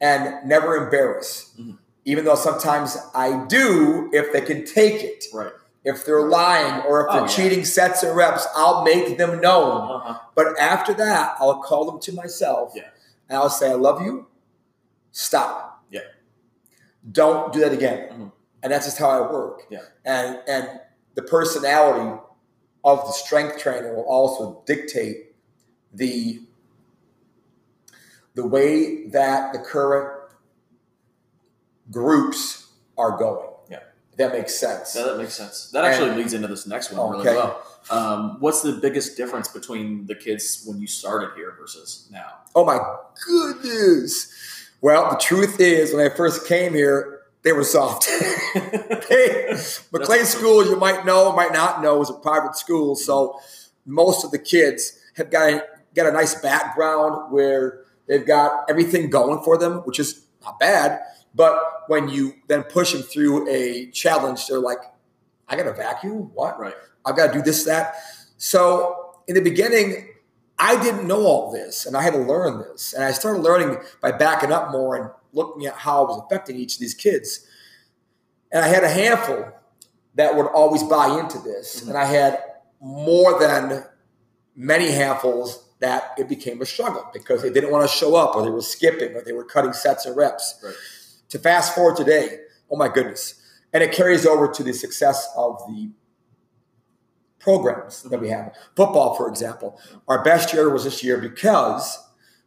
Speaker 2: And never embarrass.
Speaker 1: Mhm.
Speaker 2: Even though sometimes I do if they can take it.
Speaker 1: Right.
Speaker 2: If they're lying or if they're
Speaker 1: Oh, yeah.
Speaker 2: cheating sets and reps, I'll make them known.
Speaker 1: Uh-huh.
Speaker 2: But after that, I'll call them to myself
Speaker 1: Yeah.
Speaker 2: and I'll say, I love you. Stop.
Speaker 1: Yeah.
Speaker 2: Don't do that again.
Speaker 1: Mhm.
Speaker 2: And that's just how I work.
Speaker 1: Yeah.
Speaker 2: And and the personality of the strength trainer will also dictate the the way that the current groups are going. That makes sense.
Speaker 1: Yeah, that makes sense. That actually leads into this next one really well. Um, what's the biggest difference between the kids when you started here versus now?
Speaker 2: Oh my goodness. Well, the truth is, when I first came here, they were soft. [LAUGHS] hey, Maclay School, you might know, might not know, is a private school. So most of the kids have got a, got a nice background where they've got everything going for them, which is not bad. But when you then push them through a challenge, they're like, I got to vacuum? What?
Speaker 1: Right.
Speaker 2: I've got to do this, that. So in the beginning, I didn't know all this and I had to learn this. And I started learning by backing up more and looking at how it was affecting each of these kids. And I had a handful that would always buy into this.
Speaker 1: Mhm.
Speaker 2: And I had more than many handfuls that it became a struggle because they didn't want to show up or they were skipping or they were cutting sets and reps.
Speaker 1: Right.
Speaker 2: To fast forward today, oh my goodness. And it carries over to the success of the programs that we have. Football, for example. Our best year was this year because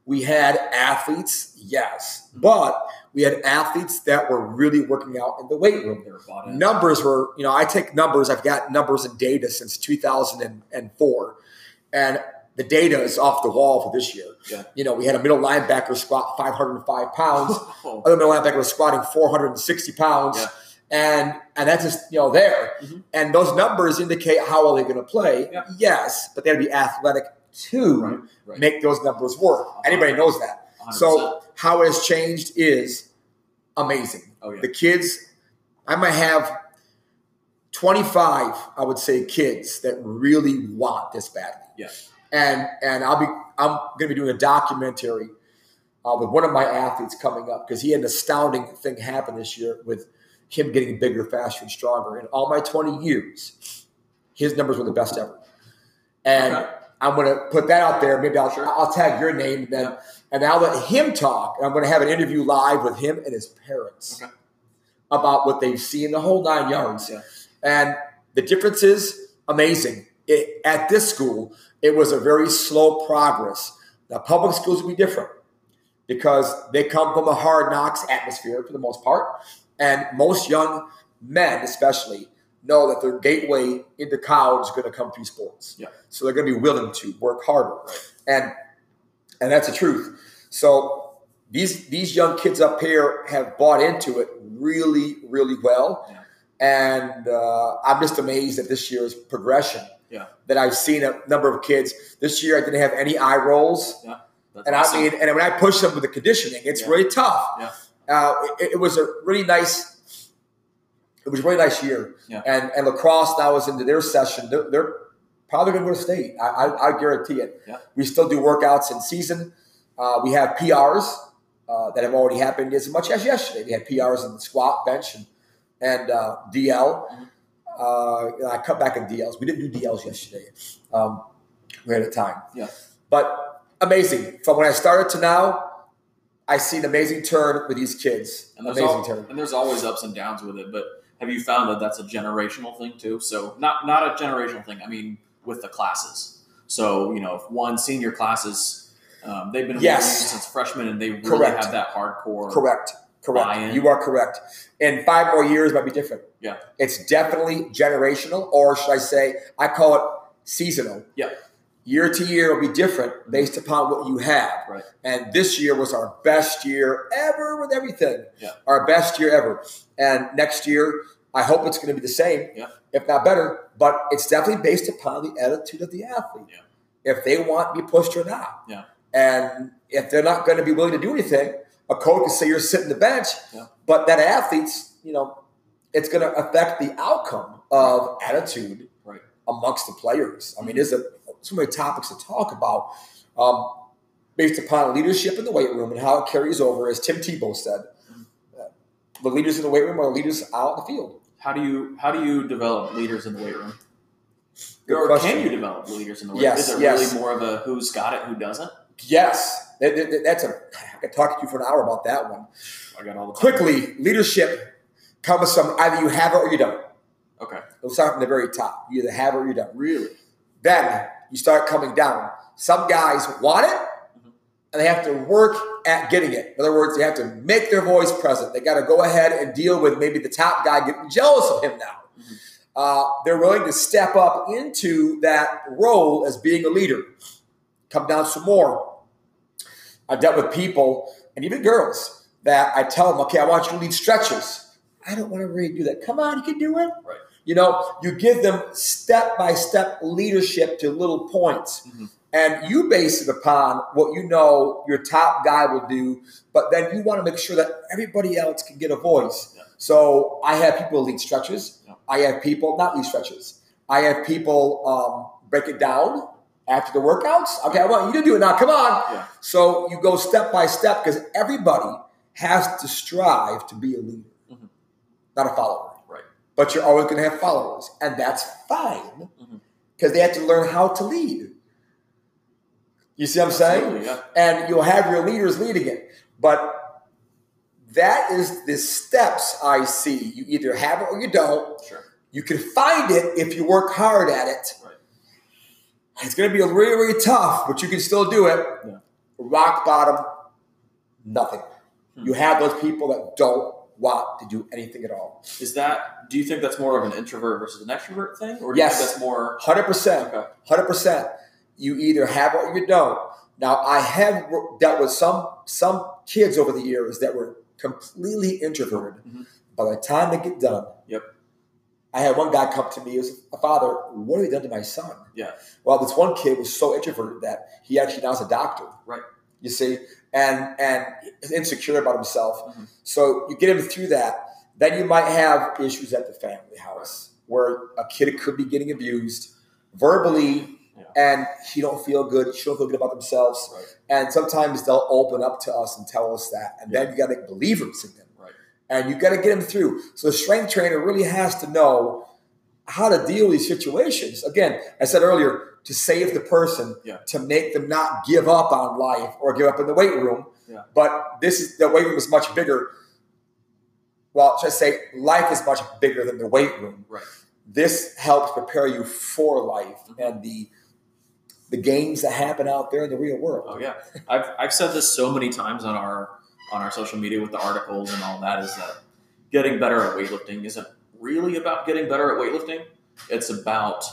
Speaker 2: we had athletes, yes, but we had athletes that were really working out in the weight room. Numbers were, you know, I take numbers, I've got numbers and data since 2004. And the data is off the wall for this year.
Speaker 1: Yeah.
Speaker 2: You know, we had a middle linebacker squat 505 pounds, [LAUGHS]
Speaker 1: Oh,
Speaker 2: other middle linebacker was squatting 460 pounds.
Speaker 1: Yeah.
Speaker 2: And and that's just, you know, there.
Speaker 1: Mhm.
Speaker 2: And those numbers indicate how well they're going to play.
Speaker 1: Yeah.
Speaker 2: Yes, but they got to be athletic to
Speaker 1: Right, right.
Speaker 2: make those numbers work. Anybody knows that.
Speaker 1: 100%.
Speaker 2: So how it has changed is amazing.
Speaker 1: oh, yeah.
Speaker 2: The kids, I might have 25, I would say, kids that really want this badly.
Speaker 1: Yeah.
Speaker 2: And and I'll be I'm gonna be doing a documentary uh, with one of my athletes coming up because he had an astounding thing happen this year with him getting bigger, faster, and stronger. In all my 20 years, his numbers were the best ever. And
Speaker 1: Okay.
Speaker 2: I'm going to put that out there. Maybe I'll,
Speaker 1: Sure.
Speaker 2: I'll tag your name and then,
Speaker 1: Yeah.
Speaker 2: and I'll let him talk. And I'm going to have an interview live with him and his parents
Speaker 1: Okay.
Speaker 2: about what they've seen, the whole nine yards.
Speaker 1: Yeah.
Speaker 2: And the difference is amazing. It, at this school, it was a very slow progress. Now, public schools will be different because they come from a hard knocks atmosphere for the most part. And most young men, especially, know that their gateway into college is going to come through sports.
Speaker 1: Yeah.
Speaker 2: So they're going to be willing to work harder. And and that's the truth. So these these young kids up here have bought into it really, really well.
Speaker 1: Yeah.
Speaker 2: And uh, I'm just amazed at this year's progression.
Speaker 1: Yeah.
Speaker 2: That I've seen a number of kids. This year I didn't have any eye rolls.
Speaker 1: That's
Speaker 2: And
Speaker 1: awesome.
Speaker 2: I mean, and when I push them with the conditioning, it's
Speaker 1: Yeah.
Speaker 2: really tough.
Speaker 1: Yeah.
Speaker 2: Uh, it, it was a really nice. It was a really nice year.
Speaker 1: Yeah.
Speaker 2: And and lacrosse now is into their session. They're, they're probably going to go to state. I, I, I guarantee it.
Speaker 1: Yeah.
Speaker 2: We still do workouts in season. Uh, we have PRs uh, that have already happened as much as yesterday. We had PRs in the squat, bench, and and uh, DL.
Speaker 1: Mhm.
Speaker 2: Uh, I cut back on DLs. We didn't do DLs yesterday. Um, we had a time.
Speaker 1: Yeah.
Speaker 2: But amazing. From when I started to now, I see an amazing turn with these kids.
Speaker 1: And
Speaker 2: amazing turn.
Speaker 1: and there's always ups and downs with it, but have you found that that's a generational thing too? So not not a generational thing. I mean, with the classes. So you know, if one senior classes, um, they've been
Speaker 2: Yes.
Speaker 1: since freshmen, and they really
Speaker 2: Correct.
Speaker 1: have that hardcore.
Speaker 2: Correct. Correct.
Speaker 1: buy-in.
Speaker 2: You are correct. And five more years might be different.
Speaker 1: Yeah.
Speaker 2: It's definitely generational, or should I say, I call it seasonal.
Speaker 1: Yeah.
Speaker 2: Year to year will be different based upon what you have.
Speaker 1: Right.
Speaker 2: And this year was our best year ever with everything.
Speaker 1: Yeah.
Speaker 2: Our best year ever. And next year, I hope it's going to be the same,
Speaker 1: Yeah.
Speaker 2: if not better. But it's definitely based upon the attitude of the athlete.
Speaker 1: Yeah.
Speaker 2: If they want to be pushed or not.
Speaker 1: Yeah.
Speaker 2: And if they're not going to be willing to do anything, a coach can say you're sitting the bench,
Speaker 1: Yeah.
Speaker 2: but that athlete's, you know, it's going to affect the outcome of attitude
Speaker 1: Right.
Speaker 2: amongst the players. I mean, there's a, so many topics to talk about um, based upon leadership in the weight room and how it carries over, as Tim Tebow said. uh, The leaders in the weight room are leaders out in the field.
Speaker 1: How do you how do you develop leaders in the weight room?
Speaker 2: Good
Speaker 1: or
Speaker 2: question.
Speaker 1: can you develop leaders in the weight
Speaker 2: Yes,
Speaker 1: room? Is it
Speaker 2: yes.
Speaker 1: really more of a who's got it, who doesn't?
Speaker 2: Yes, that- that- that's a. I could talk to you for an hour about that one.
Speaker 1: I got all the.
Speaker 2: Quickly, leadership comes from either you have it or you don't.
Speaker 1: Okay.
Speaker 2: It'll start from the very top. You either have it or you don't.
Speaker 1: Really?
Speaker 2: Then you start coming down. Some guys want it, and they have to work at getting it. In other words, they have to make their voice present. They got to go ahead and deal with maybe the top guy getting jealous of him now.
Speaker 1: Mhm.
Speaker 2: Uh, they're willing to step up into that role as being a leader. Come down some more. I've dealt with people and even girls that I tell them, okay, I want you to lead stretches. I don't want to really do that. Come on, you can do it.
Speaker 1: Right.
Speaker 2: You know, you give them step by step leadership to little points.
Speaker 1: Mhm.
Speaker 2: And you base it upon what you know your top guy will do, but then you want to make sure that everybody else can get a voice.
Speaker 1: Yeah.
Speaker 2: So I have people lead stretches.
Speaker 1: Yeah.
Speaker 2: I have people not lead stretches. I have people um, break it down after the workouts. Okay, I want you to do it now. Come on.
Speaker 1: Yeah.
Speaker 2: So you go step by step because everybody has to strive to be a leader. Not a follower.
Speaker 1: Right.
Speaker 2: But you're always going to have followers, and that's fine. Because they have to learn how to lead. You see what I'm saying?
Speaker 1: Yeah.
Speaker 2: And you'll have your leaders leading it. But that is the steps I see. You either have it or you don't.
Speaker 1: Sure.
Speaker 2: You can find it if you work hard at it.
Speaker 1: Right.
Speaker 2: It's going to be really, really tough, but you can still do it.
Speaker 1: Yeah.
Speaker 2: Rock bottom, nothing.
Speaker 1: Hmm.
Speaker 2: You have those people that don't want to do anything at all.
Speaker 1: Is that? Do you think that's more of an introvert versus an extrovert thing, or do
Speaker 2: Yes.
Speaker 1: you think that's more?
Speaker 2: 100%. 100%. You either have it or you don't. Now, I have dealt with some some kids over the years that were completely introverted.
Speaker 1: Mhm.
Speaker 2: By the time they get done,
Speaker 1: Yep.
Speaker 2: I had one guy come to me. He was a father. What have you done to my son?
Speaker 1: Yeah.
Speaker 2: Well, this one kid was so introverted that he actually now is a doctor.
Speaker 1: Right.
Speaker 2: You see, and and insecure about himself.
Speaker 1: Mhm.
Speaker 2: So you get him through that. Then you might have issues at the family house where a kid could be getting abused verbally,
Speaker 1: Yeah.
Speaker 2: and he don't feel good. She don't feel good about themselves.
Speaker 1: Right.
Speaker 2: And sometimes they'll open up to us and tell us that, and then you got to make believers in them
Speaker 1: Right.
Speaker 2: and you got to get them through. So the strength trainer really has to know how to deal with these situations. Again, I said earlier to save the person,
Speaker 1: Yeah.
Speaker 2: to make them not give up on life or give up in the weight room.
Speaker 1: Yeah.
Speaker 2: But this is the weight room is much bigger. Well, just say life is much bigger than the weight room.
Speaker 1: Right.
Speaker 2: This helps prepare you for life
Speaker 1: Mhm.
Speaker 2: and the the games that happen out there in the real world.
Speaker 1: Oh yeah, I've I've said this so many times on our on our social media with the articles and all that is that getting better at weightlifting isn't really about getting better at weightlifting. It's about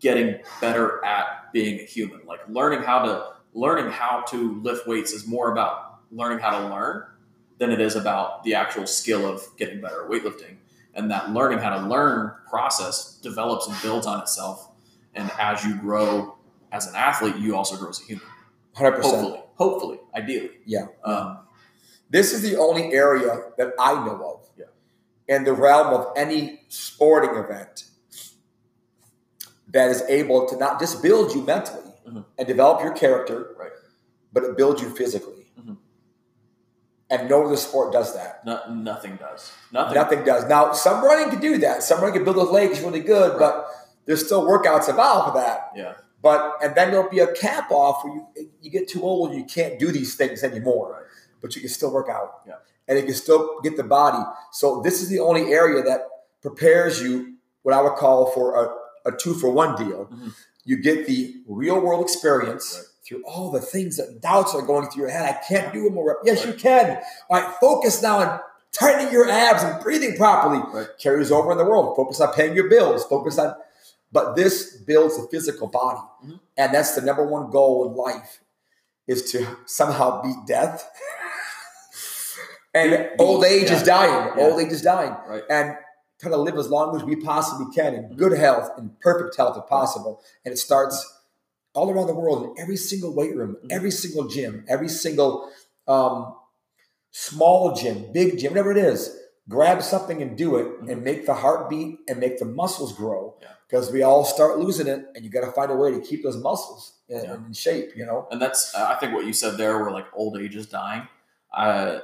Speaker 1: getting better at being a human. Like learning how to learning how to lift weights is more about learning how to learn than it is about the actual skill of getting better at weightlifting. And that learning how to learn process develops and builds on itself. And as you grow as an athlete, you also grow as a human.
Speaker 2: 100%.
Speaker 1: Hopefully, hopefully, ideally.
Speaker 2: Yeah.
Speaker 1: Um,
Speaker 2: This is the only area that I know of. In the realm of any sporting event that is able to not just build you mentally
Speaker 1: Mhm.
Speaker 2: and develop your character,
Speaker 1: Right.
Speaker 2: but it builds you physically.
Speaker 1: Mhm.
Speaker 2: And no other sport does that.
Speaker 1: no, nothing does. Nothing.
Speaker 2: Nothing does. Now, some running can do that. Some running can build those legs really good,
Speaker 1: Right.
Speaker 2: but there's still workouts involved for that.
Speaker 1: Yeah.
Speaker 2: But and then there'll be a cap off where you you get too old and you can't do these things anymore.
Speaker 1: Right.
Speaker 2: But you can still work out.
Speaker 1: Yeah.
Speaker 2: And you can still get the body. So this is the only area that prepares you what I would call for a, a two for one deal.
Speaker 1: Mhm.
Speaker 2: You get the real world experience
Speaker 1: Right.
Speaker 2: through all the things that doubts are going through your head. I can't do it more. Yes, you can. All right, focus now on tightening your abs and breathing properly.
Speaker 1: Right.
Speaker 2: Carries over in the world. Focus on paying your bills. Focus on but this builds the physical body.
Speaker 1: Mhm.
Speaker 2: And that's the number one goal in life is to somehow beat death. [LAUGHS] and old age
Speaker 1: yeah.
Speaker 2: is dying. Old age is dying.
Speaker 1: Right.
Speaker 2: And try to live as long as we possibly can in good health and perfect health if possible. And it starts all around the world in every single weight room,
Speaker 1: Mhm.
Speaker 2: every single gym, every single um, small gym, big gym, whatever it is. Grab something and do it and make the heart beat and make the muscles grow.
Speaker 1: Yeah.
Speaker 2: Because we all start losing it, and you got to find a way to keep those muscles in,
Speaker 1: Yeah.
Speaker 2: in shape. You know,
Speaker 1: And that's, uh, I think, what you said there, where like old age is dying. Uh,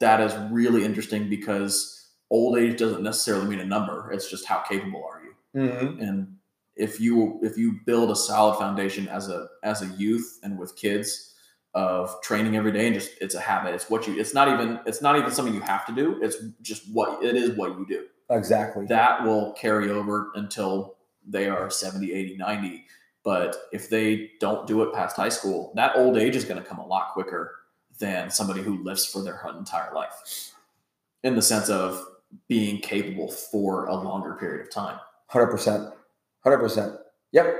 Speaker 1: that is really interesting because old age doesn't necessarily mean a number. It's just how capable are you.
Speaker 2: mm-hmm.
Speaker 1: and if you if you build a solid foundation as a as a youth and with kids of training every day and just it's a habit it's what you it's not even it's not even something you have to do it's just what it is what you do
Speaker 2: exactly.
Speaker 1: that will carry over until they are 70 80 90 but if they don't do it past high school that old age is going to come a lot quicker than somebody who lifts for their entire life in the sense of being capable for a longer period of time
Speaker 2: Hundred percent. Hundred percent. Yep.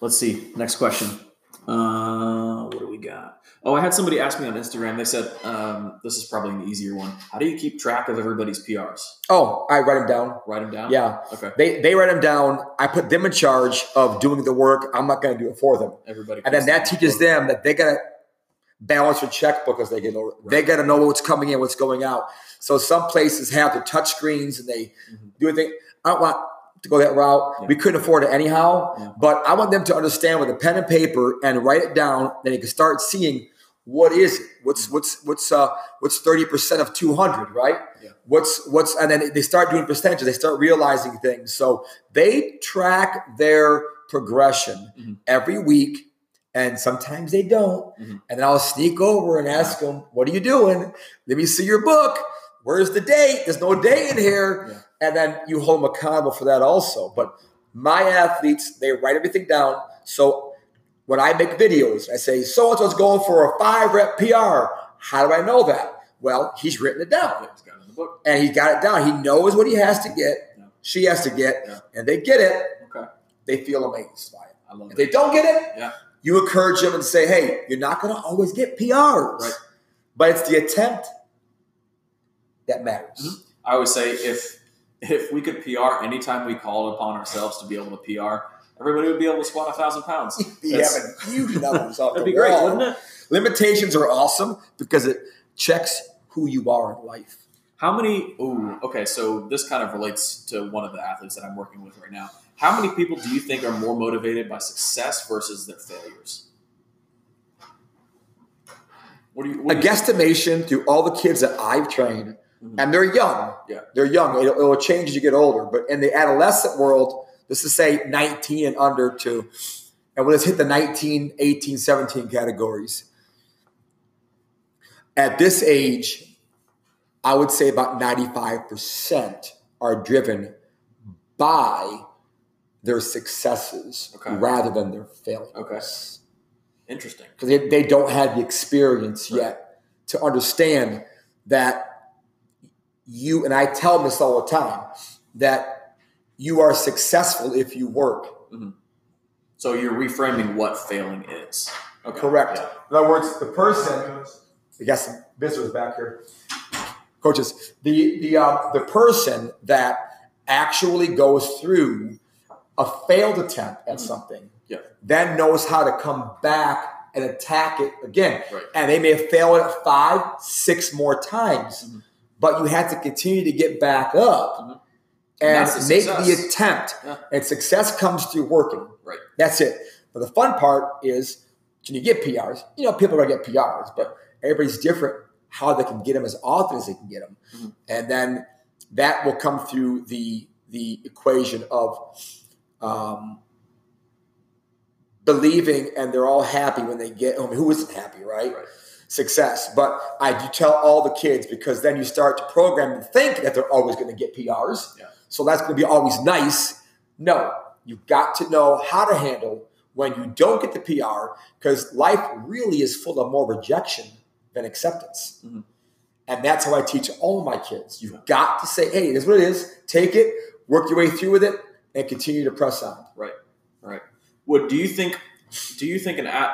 Speaker 1: Let's see. Next question. Uh, what do we got? Oh, I had somebody ask me on Instagram. They said, um, "This is probably an easier one. How do you keep track of everybody's PRs?
Speaker 2: Oh, I write them down.
Speaker 1: Write them down.
Speaker 2: Yeah,
Speaker 1: Okay.
Speaker 2: they they write them down. I put them in charge of doing the work. I'm not going to do it for them.
Speaker 1: Everybody.
Speaker 2: And then that teaches them that they got to balance their checkbook as they get older. They got to know what's coming in, what's going out. So some places have the touch screens and they
Speaker 1: Mhm.
Speaker 2: do anything. I don't want to go that route.
Speaker 1: Yeah.
Speaker 2: We couldn't afford it anyhow.
Speaker 1: Yeah.
Speaker 2: But I want them to understand with a pen and paper and write it down. Then they can start seeing what is it? What's what's what's uh what's thirty percent of two hundred, right?
Speaker 1: Yeah.
Speaker 2: What's what's and then they start doing percentages. They start realizing things. So they track their progression
Speaker 1: Mhm.
Speaker 2: every week, and sometimes they don't.
Speaker 1: Mhm.
Speaker 2: And then I'll sneak over and ask them, "What are you doing? Let me see your book. Where's the date? There's no date in here."
Speaker 1: Yeah.
Speaker 2: And then you hold them accountable for that also. But my athletes, they write everything down. So when I make videos, I say, so and so's going for a five rep PR. How do I know that? Well, he's written it down
Speaker 1: Yeah, it's got it in the book.
Speaker 2: and he got it down. He knows what he has to get,
Speaker 1: Yeah.
Speaker 2: she has to get, and they get it.
Speaker 1: Okay.
Speaker 2: They feel amazed by it.
Speaker 1: I love
Speaker 2: If
Speaker 1: it.
Speaker 2: they don't get it,
Speaker 1: Yeah.
Speaker 2: You encourage them and say, hey, you're not going to always get PRs,
Speaker 1: Right.
Speaker 2: but it's the attempt that matters.
Speaker 1: Mhm. I always say if if we could PR anytime we called upon ourselves to be able to PR, everybody would be able to squat a thousand pounds. [LAUGHS]
Speaker 2: Be
Speaker 1: That's-
Speaker 2: having huge numbers off [LAUGHS]
Speaker 1: That'd be great,
Speaker 2: wall.
Speaker 1: wouldn't it?
Speaker 2: Limitations are awesome because it checks who you are in life.
Speaker 1: How many? Ooh, okay. So this kind of relates to one of the athletes that I'm working with right now. How many people do you think are more motivated by success versus their failures? What do you?
Speaker 2: a
Speaker 1: do you
Speaker 2: guesstimation through all the kids that I've trained,
Speaker 1: Mhm.
Speaker 2: and they're young.
Speaker 1: Yeah.
Speaker 2: They're young. It'll, it'll change as you get older. But in the adolescent world, this is say 19 and under to, and let's hit the 19, 18, 17 categories. At this age, I would say about 95% are driven by their successes
Speaker 1: Okay.
Speaker 2: rather than their failures
Speaker 1: Okay. Interesting.
Speaker 2: because they, they don't have the experience
Speaker 1: Right.
Speaker 2: yet to understand that you and I tell them this all the time that you are successful if you work.
Speaker 1: So you're reframing what failing is. Okay.
Speaker 2: Correct.
Speaker 1: Yeah.
Speaker 2: In other words, the person. I guess some visitors back here, coaches. The the uh, the person that actually goes through a failed attempt at
Speaker 1: Mhm.
Speaker 2: something,
Speaker 1: Yeah.
Speaker 2: then knows how to come back and attack it again.
Speaker 1: Right.
Speaker 2: and they may have failed it five, six more times,
Speaker 1: Mhm.
Speaker 2: but you have to continue to get back up
Speaker 1: Mhm.
Speaker 2: and
Speaker 1: the
Speaker 2: make the attempt.
Speaker 1: Yeah.
Speaker 2: And success comes through working.
Speaker 1: Right.
Speaker 2: That's it. But the fun part is, can you get PRs? You know, people are going to get PRs, but everybody's different how they can get them as often as they can get them.
Speaker 1: Mhm.
Speaker 2: And then that will come through the the equation of um, believing and they're all happy when they get home. Who isn't happy, right?
Speaker 1: Right.
Speaker 2: Success. But I do tell all the kids because then you start to program them to think that they're always going to get PRs.
Speaker 1: Yeah.
Speaker 2: So that's going to be always nice. No, you've got to know how to handle when you don't get the PR because life really is full of more rejection than acceptance.
Speaker 1: Mhm.
Speaker 2: And that's how I teach all my kids. You've got to say, hey, it is what it is. Take it, work your way through with it, and continue to press on.
Speaker 1: Right. Right. What do you think? Do you think an at,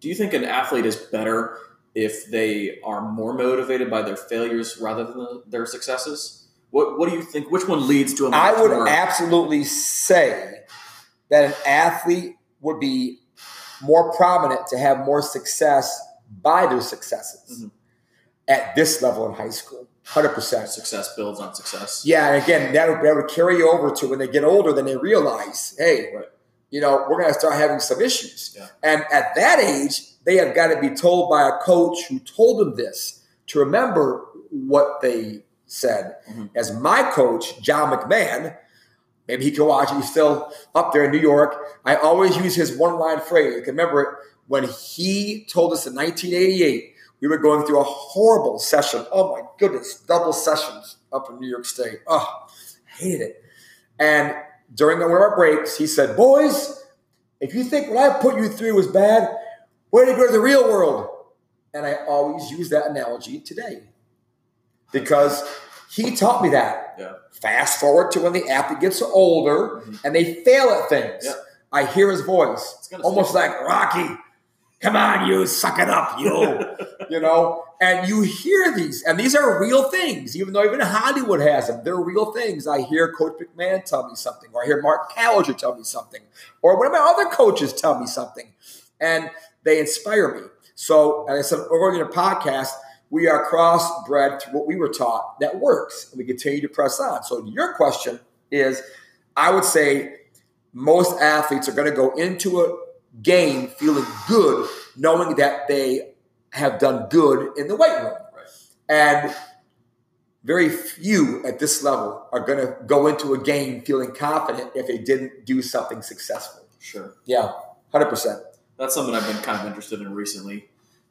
Speaker 1: Do you think an athlete is better if they are more motivated by their failures rather than their successes? What What do you think? Which one leads to a
Speaker 2: I would
Speaker 1: more-
Speaker 2: absolutely say that an athlete would be more prominent to have more success by their successes
Speaker 1: Mhm.
Speaker 2: at this level in high school. 100%.
Speaker 1: success builds on success.
Speaker 2: Yeah, and again, that would, that would carry over to when they get older, then they realize, hey,
Speaker 1: Right.
Speaker 2: you know, we're going to start having some issues.
Speaker 1: Yeah.
Speaker 2: And at that age, they have got to be told by a coach who told them this to remember what they said.
Speaker 1: Mhm.
Speaker 2: As my coach, John McMahon, maybe he can watch it, he's still up there in New York. I always use his one line phrase. I can remember it when he told us in 1988, we were going through a horrible session. Oh my goodness, double sessions up in New York State. Oh, hated it. And during one of our breaks, he said, Boys, if you think what I put you through was bad, where do you go to the real world? And I always use that analogy today because he taught me that.
Speaker 1: Yeah.
Speaker 2: Fast forward to when the athlete gets older
Speaker 1: Mhm.
Speaker 2: and they fail at things.
Speaker 1: Yeah.
Speaker 2: I hear his voice,
Speaker 1: It's
Speaker 2: almost
Speaker 1: stick.
Speaker 2: like Rocky. Come on, you suck it up, you. [LAUGHS] you know, and you hear these, and these are real things, even though even Hollywood has them. They're real things. I hear Coach McMahon tell me something, or I hear Mark Callinger tell me something, or one of my other coaches tell me something, and they inspire me. So, as I said earlier in the podcast, we are crossbred to what we were taught that works, and we continue to press on. So, your question is, I would say most athletes are going to go into a game feeling good, knowing that they have done good in the weight room.
Speaker 1: Right.
Speaker 2: And very few at this level are going to go into a game feeling confident if they didn't do something successful.
Speaker 1: Sure.
Speaker 2: Yeah, 100%.
Speaker 1: That's something I've been kind of interested in recently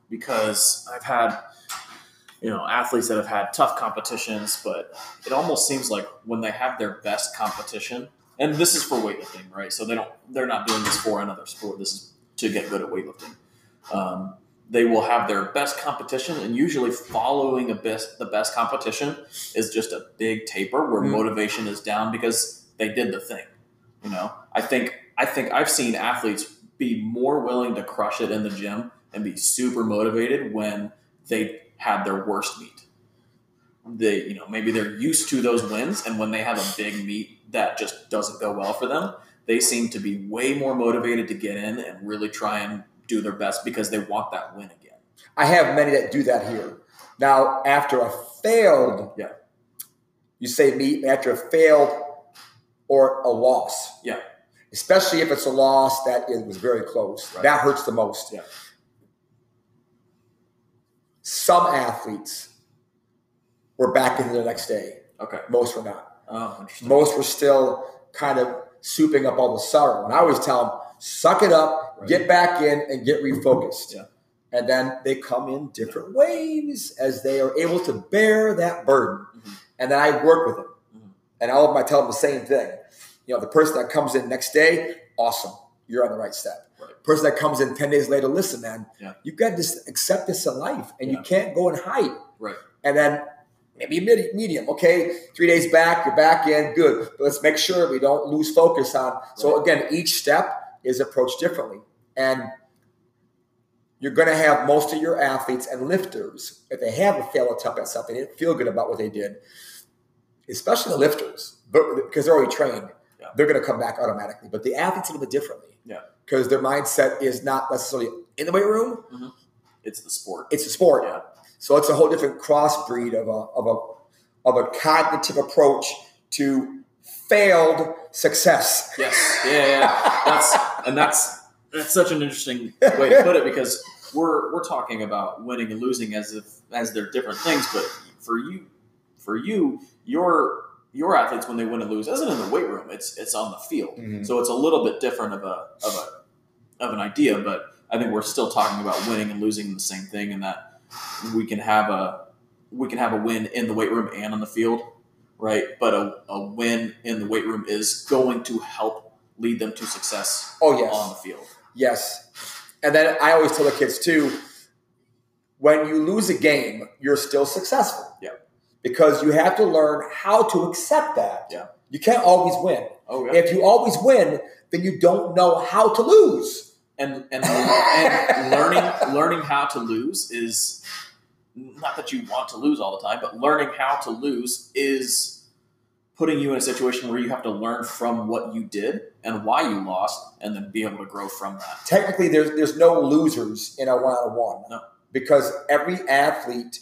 Speaker 1: because I've had, you know, athletes that have had tough competitions, but it almost seems like when they have their best competition, and this is for weightlifting, right? So they don't, they're not doing this for another sport. This is to get good at weightlifting. Um, they will have their best competition, and usually following a best the best competition is just a big taper where
Speaker 2: Mm.
Speaker 1: motivation is down because they did the thing. You know, I think I think I've seen athletes be more willing to crush it in the gym and be super motivated when they had their worst meet. They, you know, maybe they're used to those wins, and when they have a big meet that just doesn't go well for them, they seem to be way more motivated to get in and really try and do their best because they want that win again.
Speaker 2: I have many that do that here. Now, after a failed,
Speaker 1: Yeah.
Speaker 2: you say meet after a failed or a loss.
Speaker 1: Yeah.
Speaker 2: Especially if it's a loss that it was very close.
Speaker 1: Right.
Speaker 2: That hurts the most.
Speaker 1: Yeah.
Speaker 2: Some athletes were back in the next day.
Speaker 1: Okay.
Speaker 2: Most were not.
Speaker 1: Oh.
Speaker 2: Most were still kind of souping up all the sorrow. And I always tell them, suck it up,
Speaker 1: Right.
Speaker 2: get back in, and get refocused.
Speaker 1: Yeah.
Speaker 2: And then they come in different ways as they are able to bear that burden.
Speaker 1: Mhm.
Speaker 2: And then I work with them.
Speaker 1: Mhm.
Speaker 2: And all of them, I tell them the same thing. You know, the person that comes in next day, awesome, you're on the right step.
Speaker 1: Right.
Speaker 2: Person that comes in 10 days later, listen, man,
Speaker 1: Yeah.
Speaker 2: you've got to accept this in life and you can't go and hide.
Speaker 1: Right.
Speaker 2: And then maybe medium, okay, three days back, you're back in, good. But let's make sure we don't lose focus on. So again, each step is approached differently. And you're going to have most of your athletes and lifters, if they have a fail attempt at something, they didn't feel good about what they did, especially the lifters, because they're already trained,
Speaker 1: Yeah.
Speaker 2: they're going to come back automatically. But the athletes a little bit differently.
Speaker 1: Yeah.
Speaker 2: Because their mindset is not necessarily in the weight room, mm-hmm.
Speaker 1: It's the sport.
Speaker 2: it's the sport.
Speaker 1: Yeah.
Speaker 2: So it's a whole different crossbreed of a of a of a cognitive approach to failed success.
Speaker 1: Yes. Yeah, yeah. That's and that's that's such an interesting way to put it because we're we're talking about winning and losing as if as they're different things, but for you for you, your your athletes when they win and lose isn't in the weight room. It's it's on the field.
Speaker 2: Mhm.
Speaker 1: So it's a little bit different of a of a of an idea, but I think we're still talking about winning and losing the same thing and that we can have a we can have a win in the weight room and on the field, right? But a, a win in the weight room is going to help lead them to success
Speaker 2: Oh yes.
Speaker 1: on the field.
Speaker 2: Yes. And then I always tell the kids too, when you lose a game, you're still successful.
Speaker 1: Yeah.
Speaker 2: Because you have to learn how to accept that.
Speaker 1: Yeah.
Speaker 2: You can't always win.
Speaker 1: Oh yeah.
Speaker 2: If you always win, then you don't know how to lose.
Speaker 1: And and, and learning learning how to lose is not that you want to lose all the time, but learning how to lose is putting you in a situation where you have to learn from what you did and why you lost, and then be able to grow from that.
Speaker 2: Technically, there's there's no losers in a one-on-one. Because every athlete,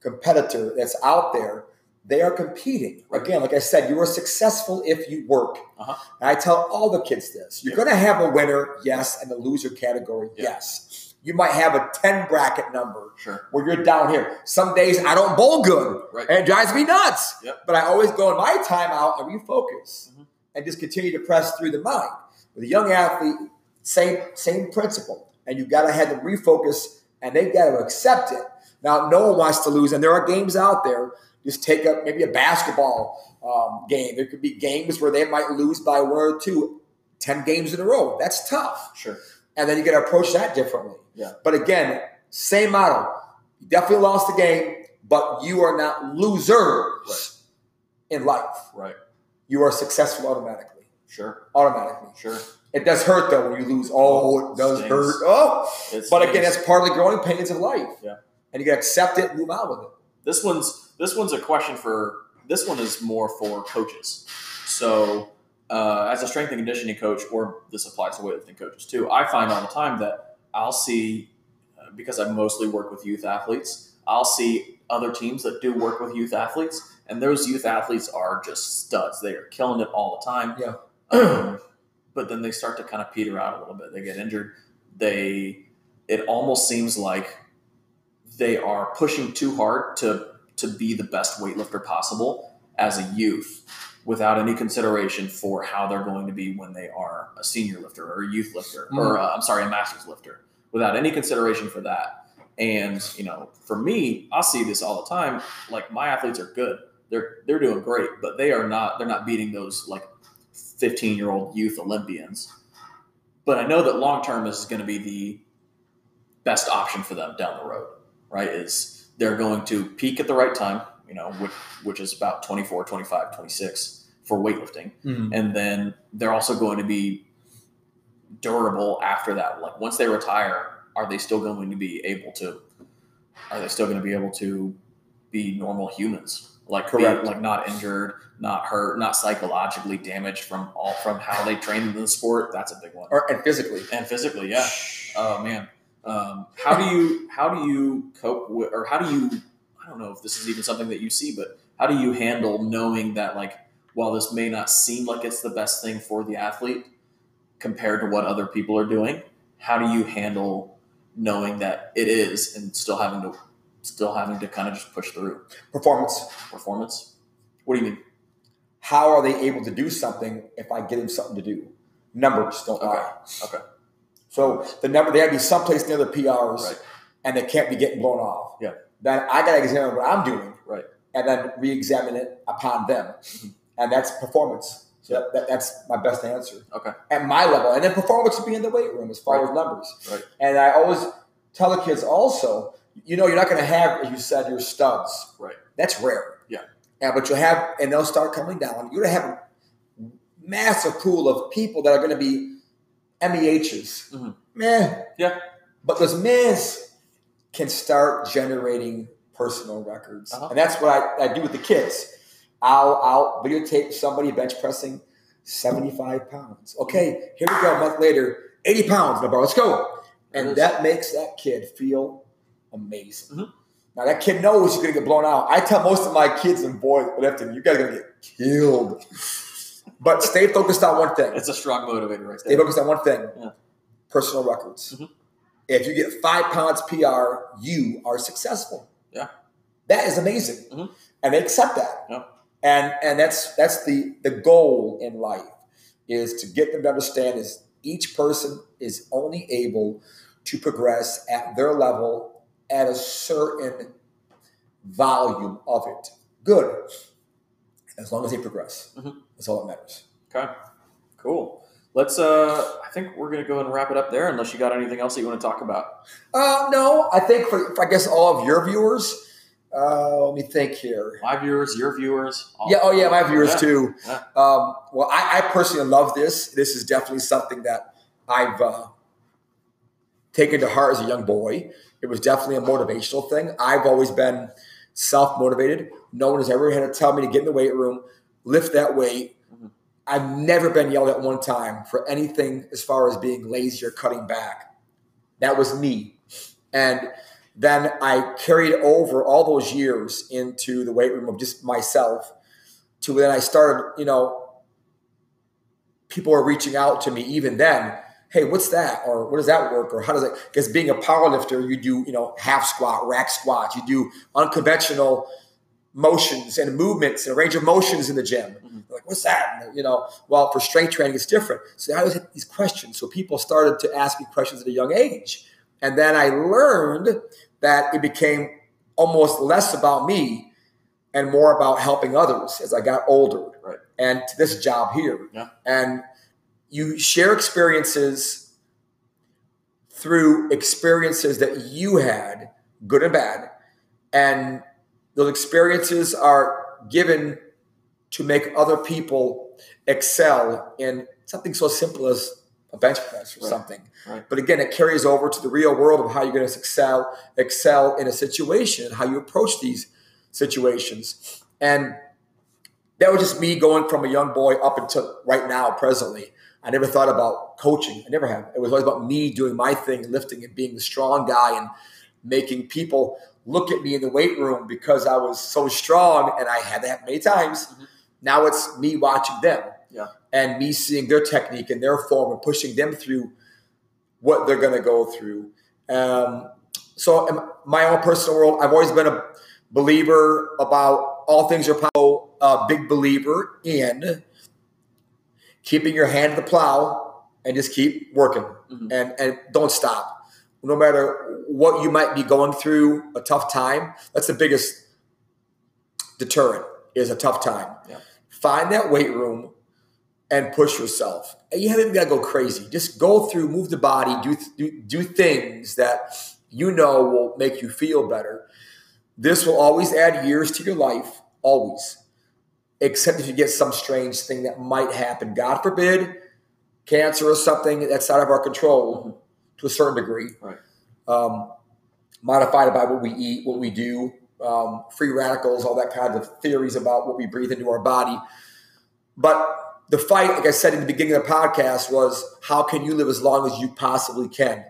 Speaker 2: competitor that's out there, they are competing. Again, like I said, you are successful if you work.
Speaker 1: Uh-huh.
Speaker 2: And I tell all the kids this. You're
Speaker 1: Yeah.
Speaker 2: going to have a winner, yes, and a loser category,
Speaker 1: Yeah.
Speaker 2: yes. You might have a 10 bracket number
Speaker 1: Sure.
Speaker 2: where you're down here. Some days I don't bowl good,
Speaker 1: Right.
Speaker 2: and it drives me nuts.
Speaker 1: Yep.
Speaker 2: But I always go in my timeout and refocus
Speaker 1: Mhm.
Speaker 2: and just continue to press through the mind. With a young athlete, same same principle. And you got to have them refocus and they've got to accept it. Now, no one wants to lose, and there are games out there. Just take up maybe a basketball um, game. There could be games where they might lose by one or two, 10 games in a row. That's tough.
Speaker 1: Sure.
Speaker 2: And then you got to approach that differently.
Speaker 1: Yeah.
Speaker 2: But again, same model. You definitely lost the game, but you are not losers in life.
Speaker 1: Right.
Speaker 2: You are successful automatically.
Speaker 1: Sure.
Speaker 2: Automatically.
Speaker 1: Sure.
Speaker 2: It does hurt though when you lose. Oh, it does
Speaker 1: Stings.
Speaker 2: hurt. Oh, but again, that's part of the growing pains of life.
Speaker 1: Yeah.
Speaker 2: And you got to accept it and move on with it.
Speaker 1: this one's this one's a question for this one is more for coaches. So, uh, as a strength and conditioning coach, or this applies to weightlifting coaches too, I find all the time that I'll see uh, because I mostly work with youth athletes. I'll see other teams that do work with youth athletes, and those youth athletes are just studs. They are killing it all the time.
Speaker 2: Yeah.
Speaker 1: Um, but then they start to kind of peter out a little bit. They get injured. They it almost seems like they are pushing too hard to to be the best weightlifter possible as a youth without any consideration for how they're going to be when they are a senior lifter or a youth lifter or uh, I'm sorry, a master's lifter without any consideration for that. And you know, for me, I see this all the time. Like my athletes are good; they're they're doing great, but they are not. They're not beating those like 15 year old youth Olympians. But I know that long term this is going to be the best option for them down the road. Right? Is they're going to peak at the right time you know, which, which is about 24, 25, 26 for weightlifting.
Speaker 2: Mhm.
Speaker 1: And then they're also going to be durable after that. Like once they retire, are they still going to be able to, are they still going to be able to be normal humans? Like, be,
Speaker 2: Correct.
Speaker 1: like not injured, not hurt, not psychologically damaged from all from how they trained in the sport. That's a big one.
Speaker 2: Or, and physically.
Speaker 1: And physically, yeah. Oh man, um, how do you how do you cope with, or how do you? I don't know if this is even something that you see, but how do you handle knowing that like while this may not seem like it's the best thing for the athlete compared to what other people are doing, how do you handle knowing that it is and still having to still having to kind of just push through
Speaker 2: Performance.
Speaker 1: performance? What do you mean?
Speaker 2: How are they able to do something if I give them something to do? Numbers don't
Speaker 1: Okay.
Speaker 2: lie.
Speaker 1: Okay.
Speaker 2: So the number they have to be someplace near the PRs
Speaker 1: Right.
Speaker 2: and they can't be getting blown off.
Speaker 1: Yeah.
Speaker 2: Then I gotta examine what I'm doing.
Speaker 1: Right.
Speaker 2: And then re-examine it upon them.
Speaker 1: Mhm.
Speaker 2: And that's performance. So that, that, that's my best answer.
Speaker 1: Okay.
Speaker 2: At my level. And then performance would be in the weight room as far
Speaker 1: Right.
Speaker 2: as numbers.
Speaker 1: Right.
Speaker 2: And I always tell the kids also, you know, you're not gonna have, as you said, your studs.
Speaker 1: Right.
Speaker 2: That's rare.
Speaker 1: Yeah.
Speaker 2: And but you'll have and they'll start coming down. You're gonna have a massive pool of people that are gonna be MEHs.
Speaker 1: Mhm.
Speaker 2: Meh.
Speaker 1: Yeah.
Speaker 2: But those mehs can start generating personal records.
Speaker 1: Uh-huh.
Speaker 2: And that's what I, I do with the kids. I'll I'll videotape somebody bench pressing 75 pounds. Okay, here we go, a month later, 80 pounds, my bro, let's go. And that makes that kid feel amazing.
Speaker 1: Mhm.
Speaker 2: Now that kid knows he's gonna get blown out. I tell most of my kids and boys lifting, you guys are gonna get killed. But stay focused on one thing.
Speaker 1: It's a strong motivator right
Speaker 2: Stay
Speaker 1: there.
Speaker 2: focused on one thing.
Speaker 1: Yeah.
Speaker 2: Personal records.
Speaker 1: Mhm.
Speaker 2: If you get five pounds PR, you are successful.
Speaker 1: Yeah.
Speaker 2: That is amazing.
Speaker 1: Mhm.
Speaker 2: And they accept that.
Speaker 1: Yeah.
Speaker 2: And and that's that's the the goal in life is to get them to understand is each person is only able to progress at their level at a certain volume of it. Good. As long as they progress.
Speaker 1: Mhm.
Speaker 2: That's all that matters.
Speaker 1: Okay, cool. Let's. Uh, I think we're gonna go and wrap it up there, unless you got anything else that you want to talk about.
Speaker 2: Uh, no, I think for, for I guess all of your viewers. Uh, let me think here.
Speaker 1: My viewers, your viewers. all-
Speaker 2: Yeah, oh yeah, my viewers
Speaker 1: Yeah.
Speaker 2: too.
Speaker 1: Yeah.
Speaker 2: Um, well, I, I personally love this. This is definitely something that I've uh, taken to heart as a young boy. It was definitely a motivational thing. I've always been self motivated. No one has ever had to tell me to get in the weight room, lift that weight.
Speaker 1: Mhm.
Speaker 2: I've never been yelled at one time for anything as far as being lazy or cutting back. That was me. And then I carried over all those years into the weight room of just myself to when I started, you know, people are reaching out to me even then. Hey, what's that? Or what does that work? Or how does it? Because being a power lifter, you do, you know, half squat, rack squats. You do unconventional motions and movements and a range of motions in the gym.
Speaker 1: Mhm.
Speaker 2: Like, what's that? And, you know, well, for strength training, it's different. So I always had these questions. So people started to ask me questions at a young age. And then I learned that it became almost less about me and more about helping others as I got older.
Speaker 1: Right.
Speaker 2: And to this job here.
Speaker 1: Yeah.
Speaker 2: And you share experiences through experiences that you had, good and bad. And those experiences are given to make other people excel in something so simple as a bench press or
Speaker 1: Right.
Speaker 2: something.
Speaker 1: Right.
Speaker 2: But again, it carries over to the real world of how you're going to excel, excel in a situation, how you approach these situations. And that was just me going from a young boy up until right now, presently. I never thought about coaching. I never have. It was always about me doing my thing, lifting and being the strong guy and making people look at me in the weight room because I was so strong and I had that many times.
Speaker 1: Mhm.
Speaker 2: Now it's me watching them.
Speaker 1: Yeah.
Speaker 2: And me seeing their technique and their form and pushing them through what they're going to go through. Um, So, in my own personal world, I've always been a believer about all things are possible. A big believer in keeping your hand to the plow and just keep working
Speaker 1: Mhm.
Speaker 2: and and don't stop. No matter what you might be going through, a tough time. That's the biggest deterrent is a tough time.
Speaker 1: Yeah.
Speaker 2: Find that weight room and push yourself. And you haven't got to go crazy. Just go through, move the body, do, do do things that you know will make you feel better. This will always add years to your life, always. Except if you get some strange thing that might happen. God forbid, cancer or something that's out of our control mm-hmm. To a certain degree.
Speaker 1: Right.
Speaker 2: Um, modified by what we eat, what we do, um, free radicals, all that kind of theories about what we breathe into our body. But the fight, like I said in the beginning of the podcast, was how can you live as long as you possibly can?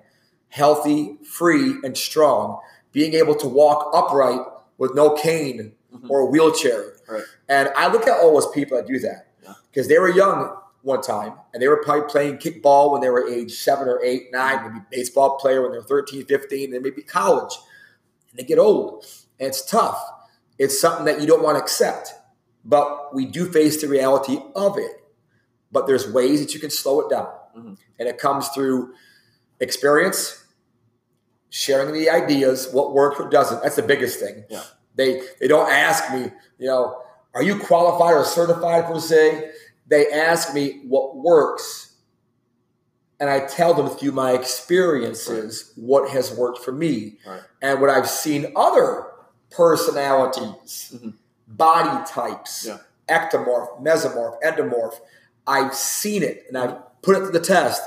Speaker 2: Healthy, free, and strong. Being able to walk upright with no cane
Speaker 1: Mhm.
Speaker 2: or a wheelchair.
Speaker 1: Right.
Speaker 2: And I look at all those people that do that
Speaker 1: Yeah.
Speaker 2: because they were young one time and they were probably playing kickball when they were age seven or eight, nine, maybe baseball player when they're 13, 15, then maybe college. And they get old and it's tough. It's something that you don't want to accept, but we do face the reality of it. But there's ways that you can slow it down.
Speaker 1: Mhm.
Speaker 2: And it comes through experience, sharing the ideas, what works, what doesn't. That's the biggest thing.
Speaker 1: Yeah.
Speaker 2: They they don't ask me, you know, are you qualified or certified per se? They ask me what works. And I tell them through my experiences what has worked for me.
Speaker 1: Right.
Speaker 2: And what I've seen other personalities,
Speaker 1: Mhm.
Speaker 2: body types,
Speaker 1: Yeah.
Speaker 2: ectomorph, mesomorph, endomorph. I've seen it and I've put it to the test.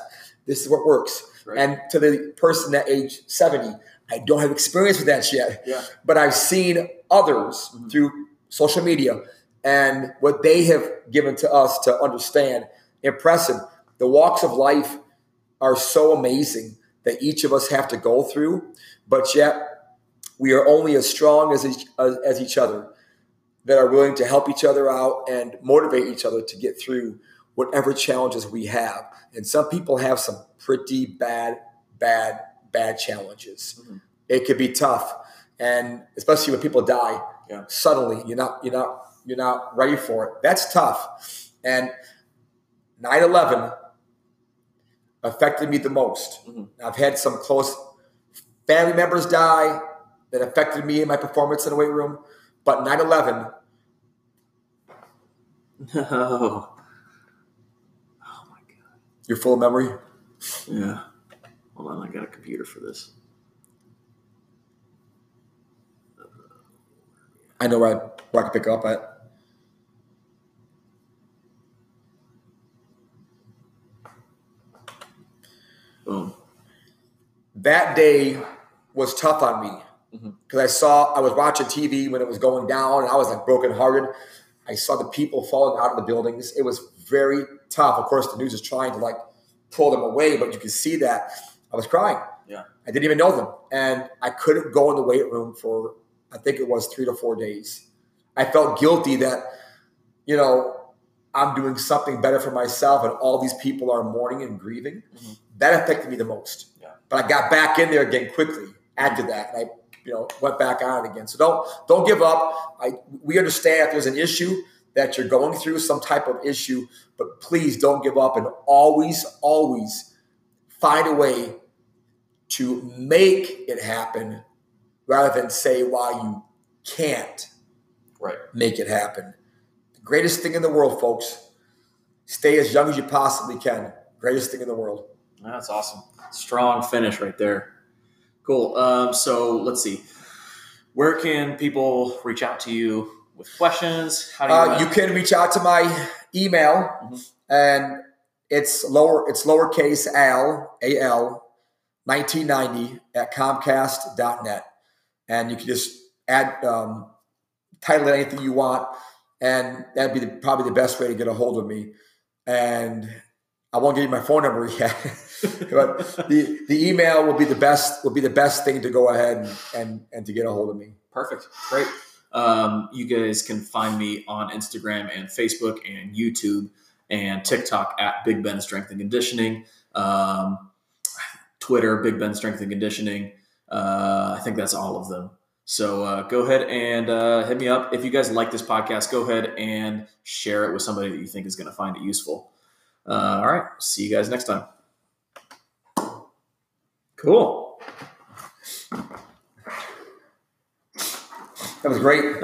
Speaker 2: This is what works.
Speaker 1: Right.
Speaker 2: And to the person at age 70, I don't have experience with that yet,
Speaker 1: Yeah.
Speaker 2: but I've seen others
Speaker 1: Mhm.
Speaker 2: through social media and what they have given to us to understand. Impressive. The walks of life are so amazing that each of us have to go through, but yet we are only as strong as each, as, as each other that are willing to help each other out and motivate each other to get through whatever challenges we have. And some people have some pretty bad, bad, bad challenges.
Speaker 1: Mhm.
Speaker 2: It could be tough, and especially when people die
Speaker 1: Yeah.
Speaker 2: suddenly, you're not, you're not, you're not ready for it. That's tough. And 9/11 affected me the most.
Speaker 1: Mhm.
Speaker 2: I've had some close family members die that affected me and my performance in the weight room. But 9/11
Speaker 1: No. Oh my god.
Speaker 2: Your full of memory?
Speaker 1: Yeah. Hold on, I got a computer for this.
Speaker 2: I know where I, where I can pick up at.
Speaker 1: Boom.
Speaker 2: That day was tough on me because I saw I was watching TV when it was going down, and I was like brokenhearted. I saw the people falling out of the buildings. It was very tough. Of course, the news is trying to like pull them away, but you can see that I was crying.
Speaker 1: Yeah.
Speaker 2: I didn't even know them, and I couldn't go in the weight room for I think it was three to four days. I felt guilty that you know I'm doing something better for myself, and all these people are mourning and grieving.
Speaker 1: Mhm.
Speaker 2: That affected me the most.
Speaker 1: Yeah.
Speaker 2: But I got back in there again quickly after that, and I you know went back on it again. So don't don't give up. I we understand if there's an issue that you're going through some type of issue, but please don't give up and always always find a way to make it happen rather than say why you can't
Speaker 1: Right.
Speaker 2: make it happen. The greatest thing in the world, folks. Stay as young as you possibly can. Greatest thing in the world.
Speaker 1: That's awesome. Strong finish right there. Cool. Um, so let's see. Where can people reach out to you with questions? How do you?
Speaker 2: Uh, you can reach out to my email,
Speaker 1: Mhm.
Speaker 2: and it's lower. It's lowercase al al 1990 at comcast.net, and you can just add um, title it anything you want, and that'd be the, probably the best way to get a hold of me. And I won't give you my phone number [LAUGHS] yet, but the the email will be the best will be the best thing to go ahead and and, and to get a hold of me.
Speaker 1: Perfect, great. Um, you guys can find me on Instagram and Facebook and YouTube and TikTok at Big Ben Strength and Conditioning, um, Twitter Big Ben Strength and Conditioning. Uh, I think that's all of them. So uh, go ahead and uh, hit me up if you guys like this podcast. Go ahead and share it with somebody that you think is going to find it useful. Uh, all right. See you guys next time. Cool.
Speaker 2: That was great.
Speaker 1: That